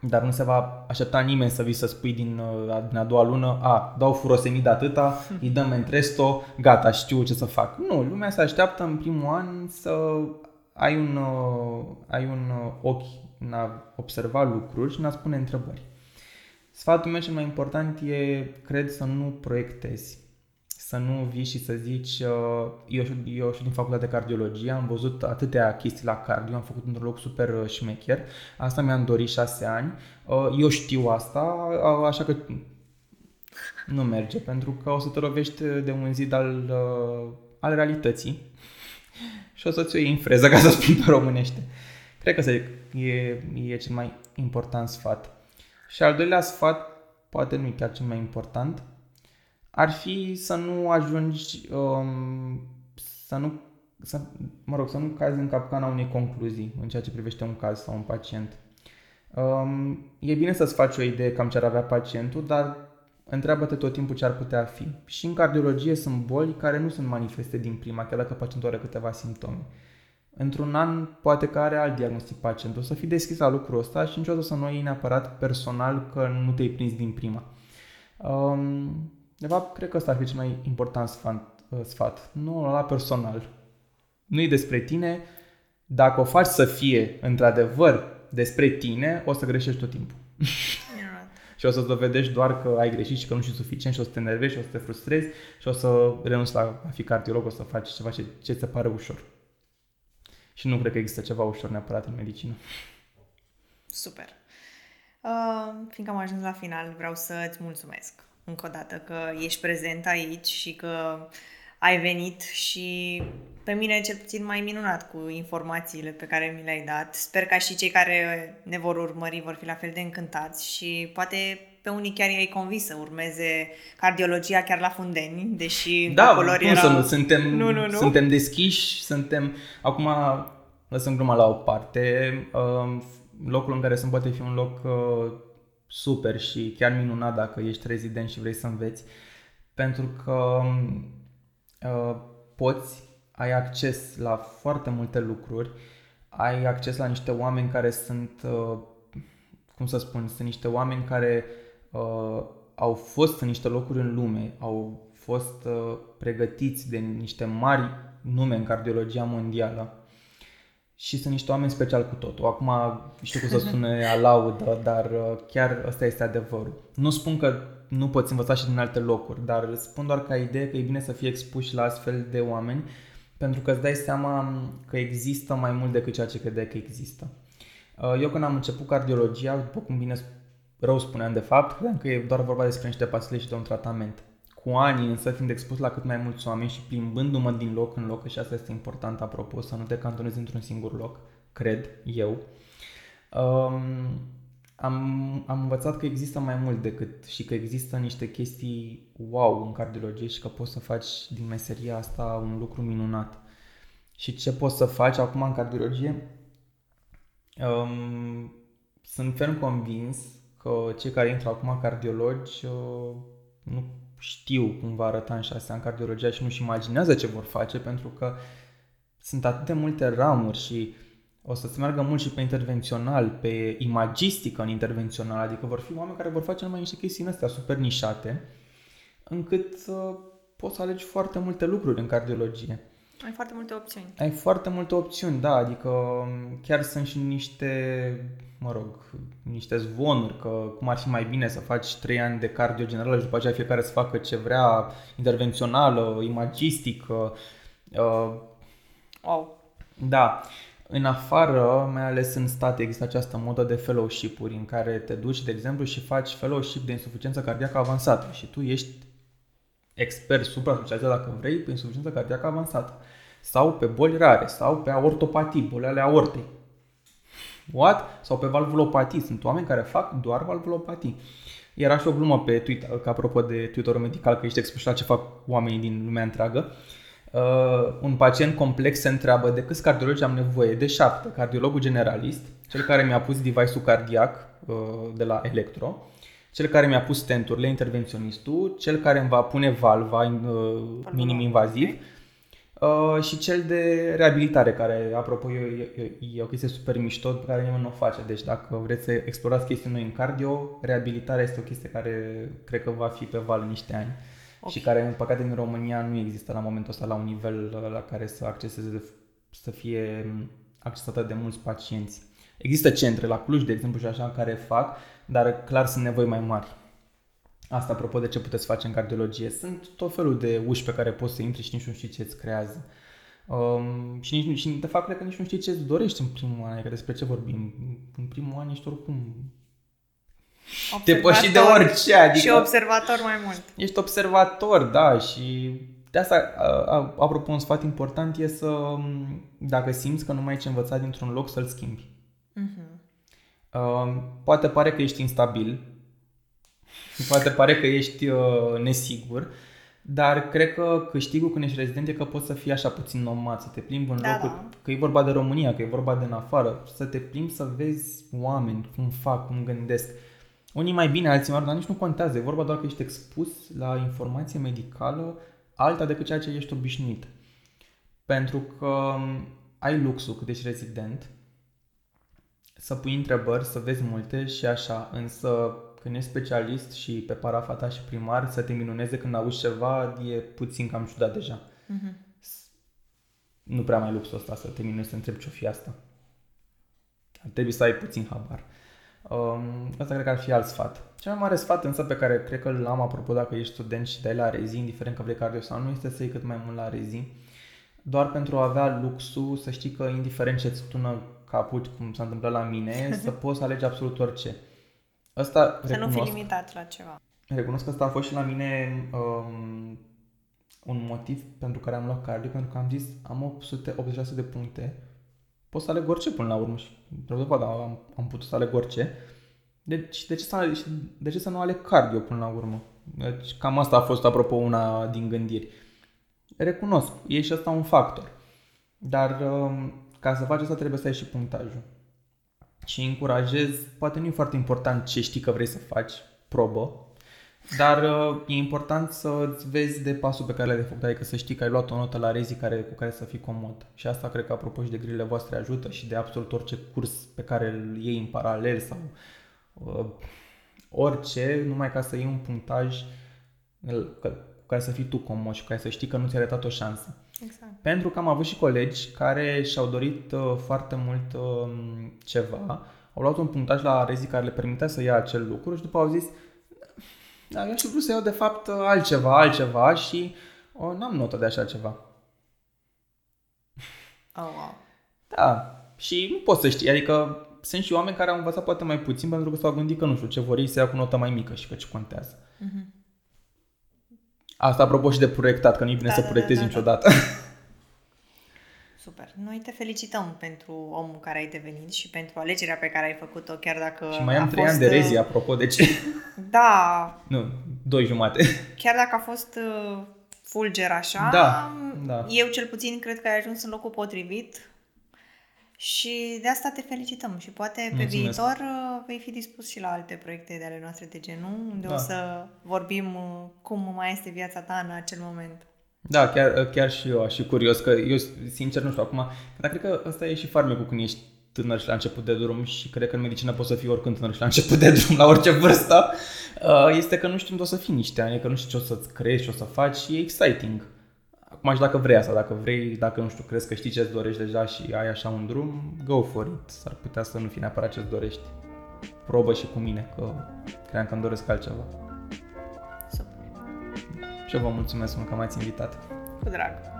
Dar nu se va aștepta nimeni să vii să spui din, uh, din a doua lună, a, dau furosemid atâta, [laughs] îi dăm entresto, gata, știu ce să fac. Nu, lumea se așteaptă în primul an să ai un, uh, ai un uh, ochi în a observa lucruri și în a spune întrebări. Sfatul meu cel mai important e, cred, să nu proiectezi să nu vii și să zici, uh, eu, eu și din facultatea de cardiologie, am văzut atâtea chestii la cardio, am făcut într-un loc super uh, șmecher, asta mi-am dorit șase ani, uh, eu știu asta, așa că nu merge, pentru că o să te lovești de un zid al, al realității și o să-ți o iei în freză, ca să spun pe românește. Cred că e, e cel mai important sfat. Și al doilea sfat, poate nu e chiar cel mai important, ar fi să nu ajungi um, să nu să, mă rog, să nu cazi în capcana unei concluzii în ceea ce privește un caz sau un pacient. Um, e bine să-ți faci o idee cam ce ar avea pacientul, dar întreabă-te tot timpul ce ar putea fi. Și în cardiologie sunt boli care nu sunt manifeste din prima, chiar dacă pacientul are câteva simptome. Într-un an poate că are alt diagnostic pacientul. O să fii deschis la lucrul ăsta și niciodată să nu iei neapărat personal că nu te-ai prins din prima. Um, de fapt, cred că ăsta ar fi cel mai important sfat. Uh, sfat. Nu la personal. Nu e despre tine. Dacă o faci să fie într-adevăr despre tine, o să greșești tot timpul. [laughs] și o să-ți dovedești doar că ai greșit și că nu ești suficient și o să te enervezi și o să te frustrezi și o să renunți la a fi cardiolog, o să faci ceva ce, ce ți se pare ușor. Și nu cred că există ceva ușor neapărat în medicină. Super. Uh, fiindcă am ajuns la final, vreau să-ți mulțumesc încă o dată că ești prezent aici și că ai venit și pe mine cel puțin mai minunat cu informațiile pe care mi le-ai dat. Sper ca și cei care ne vor urmări vor fi la fel de încântați și poate pe unii chiar i-ai convins să urmeze cardiologia chiar la Fundeni, deși da, acolo cum era... să nu, suntem, nu, nu, nu. suntem deschiși, suntem... Acum lăsăm gluma la o parte, um, locul în care sunt poate fi un loc uh, super și chiar minunat dacă ești rezident și vrei să înveți, pentru că uh, poți, ai acces la foarte multe lucruri, ai acces la niște oameni care sunt, uh, cum să spun, sunt niște oameni care uh, au fost în niște locuri în lume, au fost uh, pregătiți de niște mari nume în cardiologia mondială și sunt niște oameni special cu totul. Acum știu cum să spune [laughs] a laudă, dar uh, chiar ăsta este adevărul. Nu spun că nu poți învăța și din alte locuri, dar spun doar ca idee că e bine să fii expuși la astfel de oameni pentru că îți dai seama că există mai mult decât ceea ce credeai că există. Uh, eu când am început cardiologia, după cum bine rău spuneam de fapt, credeam că e doar vorba despre niște pastile și de un tratament. Cu ani însă fiind expus la cât mai mulți oameni și plimbându-mă din loc în loc, și asta este important apropo, să nu te cantonezi într-un singur loc, cred eu, um, am, am învățat că există mai mult decât și că există niște chestii wow în cardiologie și că poți să faci din meseria asta un lucru minunat. Și ce poți să faci acum în cardiologie? Um, sunt ferm convins că cei care intră acum cardiologi uh, nu știu cum va arăta în șase ani cardiologia și nu-și imaginează ce vor face pentru că sunt atât de multe ramuri și o să se meargă mult și pe intervențional, pe imagistică în intervențional, adică vor fi oameni care vor face numai niște chestii în astea super nișate, încât uh, poți să alegi foarte multe lucruri în cardiologie. Ai foarte multe opțiuni. Ai foarte multe opțiuni, da, adică um, chiar sunt și niște, mă rog, niște zvonuri că cum ar fi mai bine să faci 3 ani de cardio general și după aceea fiecare să facă ce vrea, intervențională, imagistică. Uh, wow. Da. În afară, mai ales în state, există această modă de fellowship-uri în care te duci, de exemplu, și faci fellowship de insuficiență cardiacă avansată și tu ești expert supra-specializat, dacă vrei, pe insuficiență cardiacă avansată. Sau pe boli rare, sau pe aortopatii, boli ale aortei. What? Sau pe valvulopatii. Sunt oameni care fac doar valvulopatii. Era și o glumă pe Twitter, că apropo de Twitter medical, că ești expus la ce fac oamenii din lumea întreagă. Uh, un pacient complex se întreabă de câți cardiologi am nevoie? De șapte. Cardiologul generalist, cel care mi-a pus device-ul cardiac uh, de la Electro, cel care mi-a pus stenturile, intervenționistul, cel care îmi va pune valva uh, minim invaziv uh, și cel de reabilitare, care, apropo, e, e, e o chestie super mișto pe care nimeni nu o face. Deci dacă vreți să explorați chestii noi în cardio, reabilitarea este o chestie care cred că va fi pe val în niște ani. Okay. Și care, în păcate, în România nu există la momentul ăsta la un nivel uh, la care să acceseze, să fie accesată de mulți pacienți. Există centre la Cluj, de exemplu, și așa, care fac, dar clar sunt nevoi mai mari. Asta apropo de ce puteți face în cardiologie. Sunt tot felul de uși pe care poți să intri și nici nu știi ce îți creează. Um, și, nici, și de fapt cred că nici nu știi ce îți dorești în primul an, adică despre ce vorbim. În primul an ești oricum depășit de orice. Adică și observator mai mult. Ești observator, da, și de asta, apropo, un sfat important e să, dacă simți că nu mai ai ce învăța dintr-un loc, să-l schimbi. Uh-huh. Uh, poate pare că ești instabil, poate pare că ești uh, nesigur, dar cred că câștigul când ești rezident e că poți să fii așa puțin nomad, să te plimbi în da, locuri, da. că e vorba de România, că e vorba de în afară, să te plimbi să vezi oameni, cum fac, cum gândesc. Unii mai bine, alții mai rău, dar nici nu contează. E vorba doar că ești expus la informație medicală alta decât ceea ce ești obișnuit. Pentru că um, ai luxul cât ești rezident să pui întrebări, să vezi multe și așa, însă când ești specialist și pe parafata și primar, să te minuneze când auzi ceva, e puțin cam ciudat deja. Uh-huh. Nu prea mai luxul ăsta să te minunezi să întrebi ce-o fi asta. Ar trebui să ai puțin habar. Um, asta cred că ar fi alt sfat. Cel mai mare sfat însă pe care cred că l-am apropo dacă ești student și dai la rezi, indiferent că vrei cardio sau nu, este să iei cât mai mult la rezi. Doar pentru a avea luxul să știi că indiferent ce-ți tună capul, cum s-a întâmplat la mine, [laughs] să poți să alegi absolut orice. Asta să recunosc, nu fii limitat la ceva. Recunosc că asta a fost și la mine um, un motiv pentru care am luat cardio, pentru că am zis am 886 de puncte, pot să aleg orice până la urmă și da, am, am putut să aleg orice. Deci de ce, să, de ce să nu aleg cardio până la urmă? Deci cam asta a fost apropo una din gândiri. Recunosc, e și asta un factor. Dar um, ca să faci asta trebuie să ai și punctajul. Și încurajez, poate nu e foarte important ce știi că vrei să faci, probă, dar uh, e important să-ți vezi de pasul pe care l-ai de făcut, adică să știi că ai luat o notă la rezi care, cu care să fii comod. Și asta cred că apropo și de grile voastre ajută și de absolut orice curs pe care îl iei în paralel sau uh, orice, numai ca să iei un punctaj cu care să fii tu comod și cu care să știi că nu ți-a arătat o șansă. Exact. Pentru că am avut și colegi care și-au dorit uh, foarte mult uh, ceva, au luat un punctaj la rezi care le permitea să ia acel lucru și după au zis da, eu aș vrut să iau de fapt altceva, altceva și o, n-am notă de așa ceva. Oh, wow. Da, și nu poți să știi, adică sunt și oameni care au învățat poate mai puțin pentru că s-au gândit că nu știu ce vor ei să ia cu notă mai mică și că ce contează. Mm-hmm. Asta apropo și de proiectat, că nu e bine da, să da, proiectezi da, da, niciodată. Da. Super. Noi te felicităm pentru omul care ai devenit și pentru alegerea pe care ai făcut-o, chiar dacă Și mai am trei ani de rezi, uh, apropo, deci... [laughs] Da. nu, doi jumate. Chiar dacă a fost uh, fulger așa, da, da. eu cel puțin cred că ai ajuns în locul potrivit și de asta te felicităm și poate Mulțumesc. pe viitor uh, vei fi dispus și la alte proiecte de ale noastre de genul, unde Da. o să vorbim uh, cum mai este viața ta în acel moment. Da, chiar, chiar și eu aș fi curios, că eu sincer nu știu acum, dar cred că ăsta e și farmecul când ești tânăr și la început de drum și cred că în medicină poți să fii oricând tânăr și la început de drum, la orice vârstă, uh, este că nu știi unde o să fii niște ani, că nu știi ce o să-ți creezi, ce o să faci și e exciting. Acum și dacă vrei asta, dacă vrei, dacă nu știu, crezi că știi ce-ți dorești deja și ai așa un drum, go for it. S-ar putea să nu fie neapărat ce-ți dorești. Probă și cu mine, că cream că îmi doresc altceva. Super. Și eu vă mulțumesc mult că m-ați invitat. Cu drag.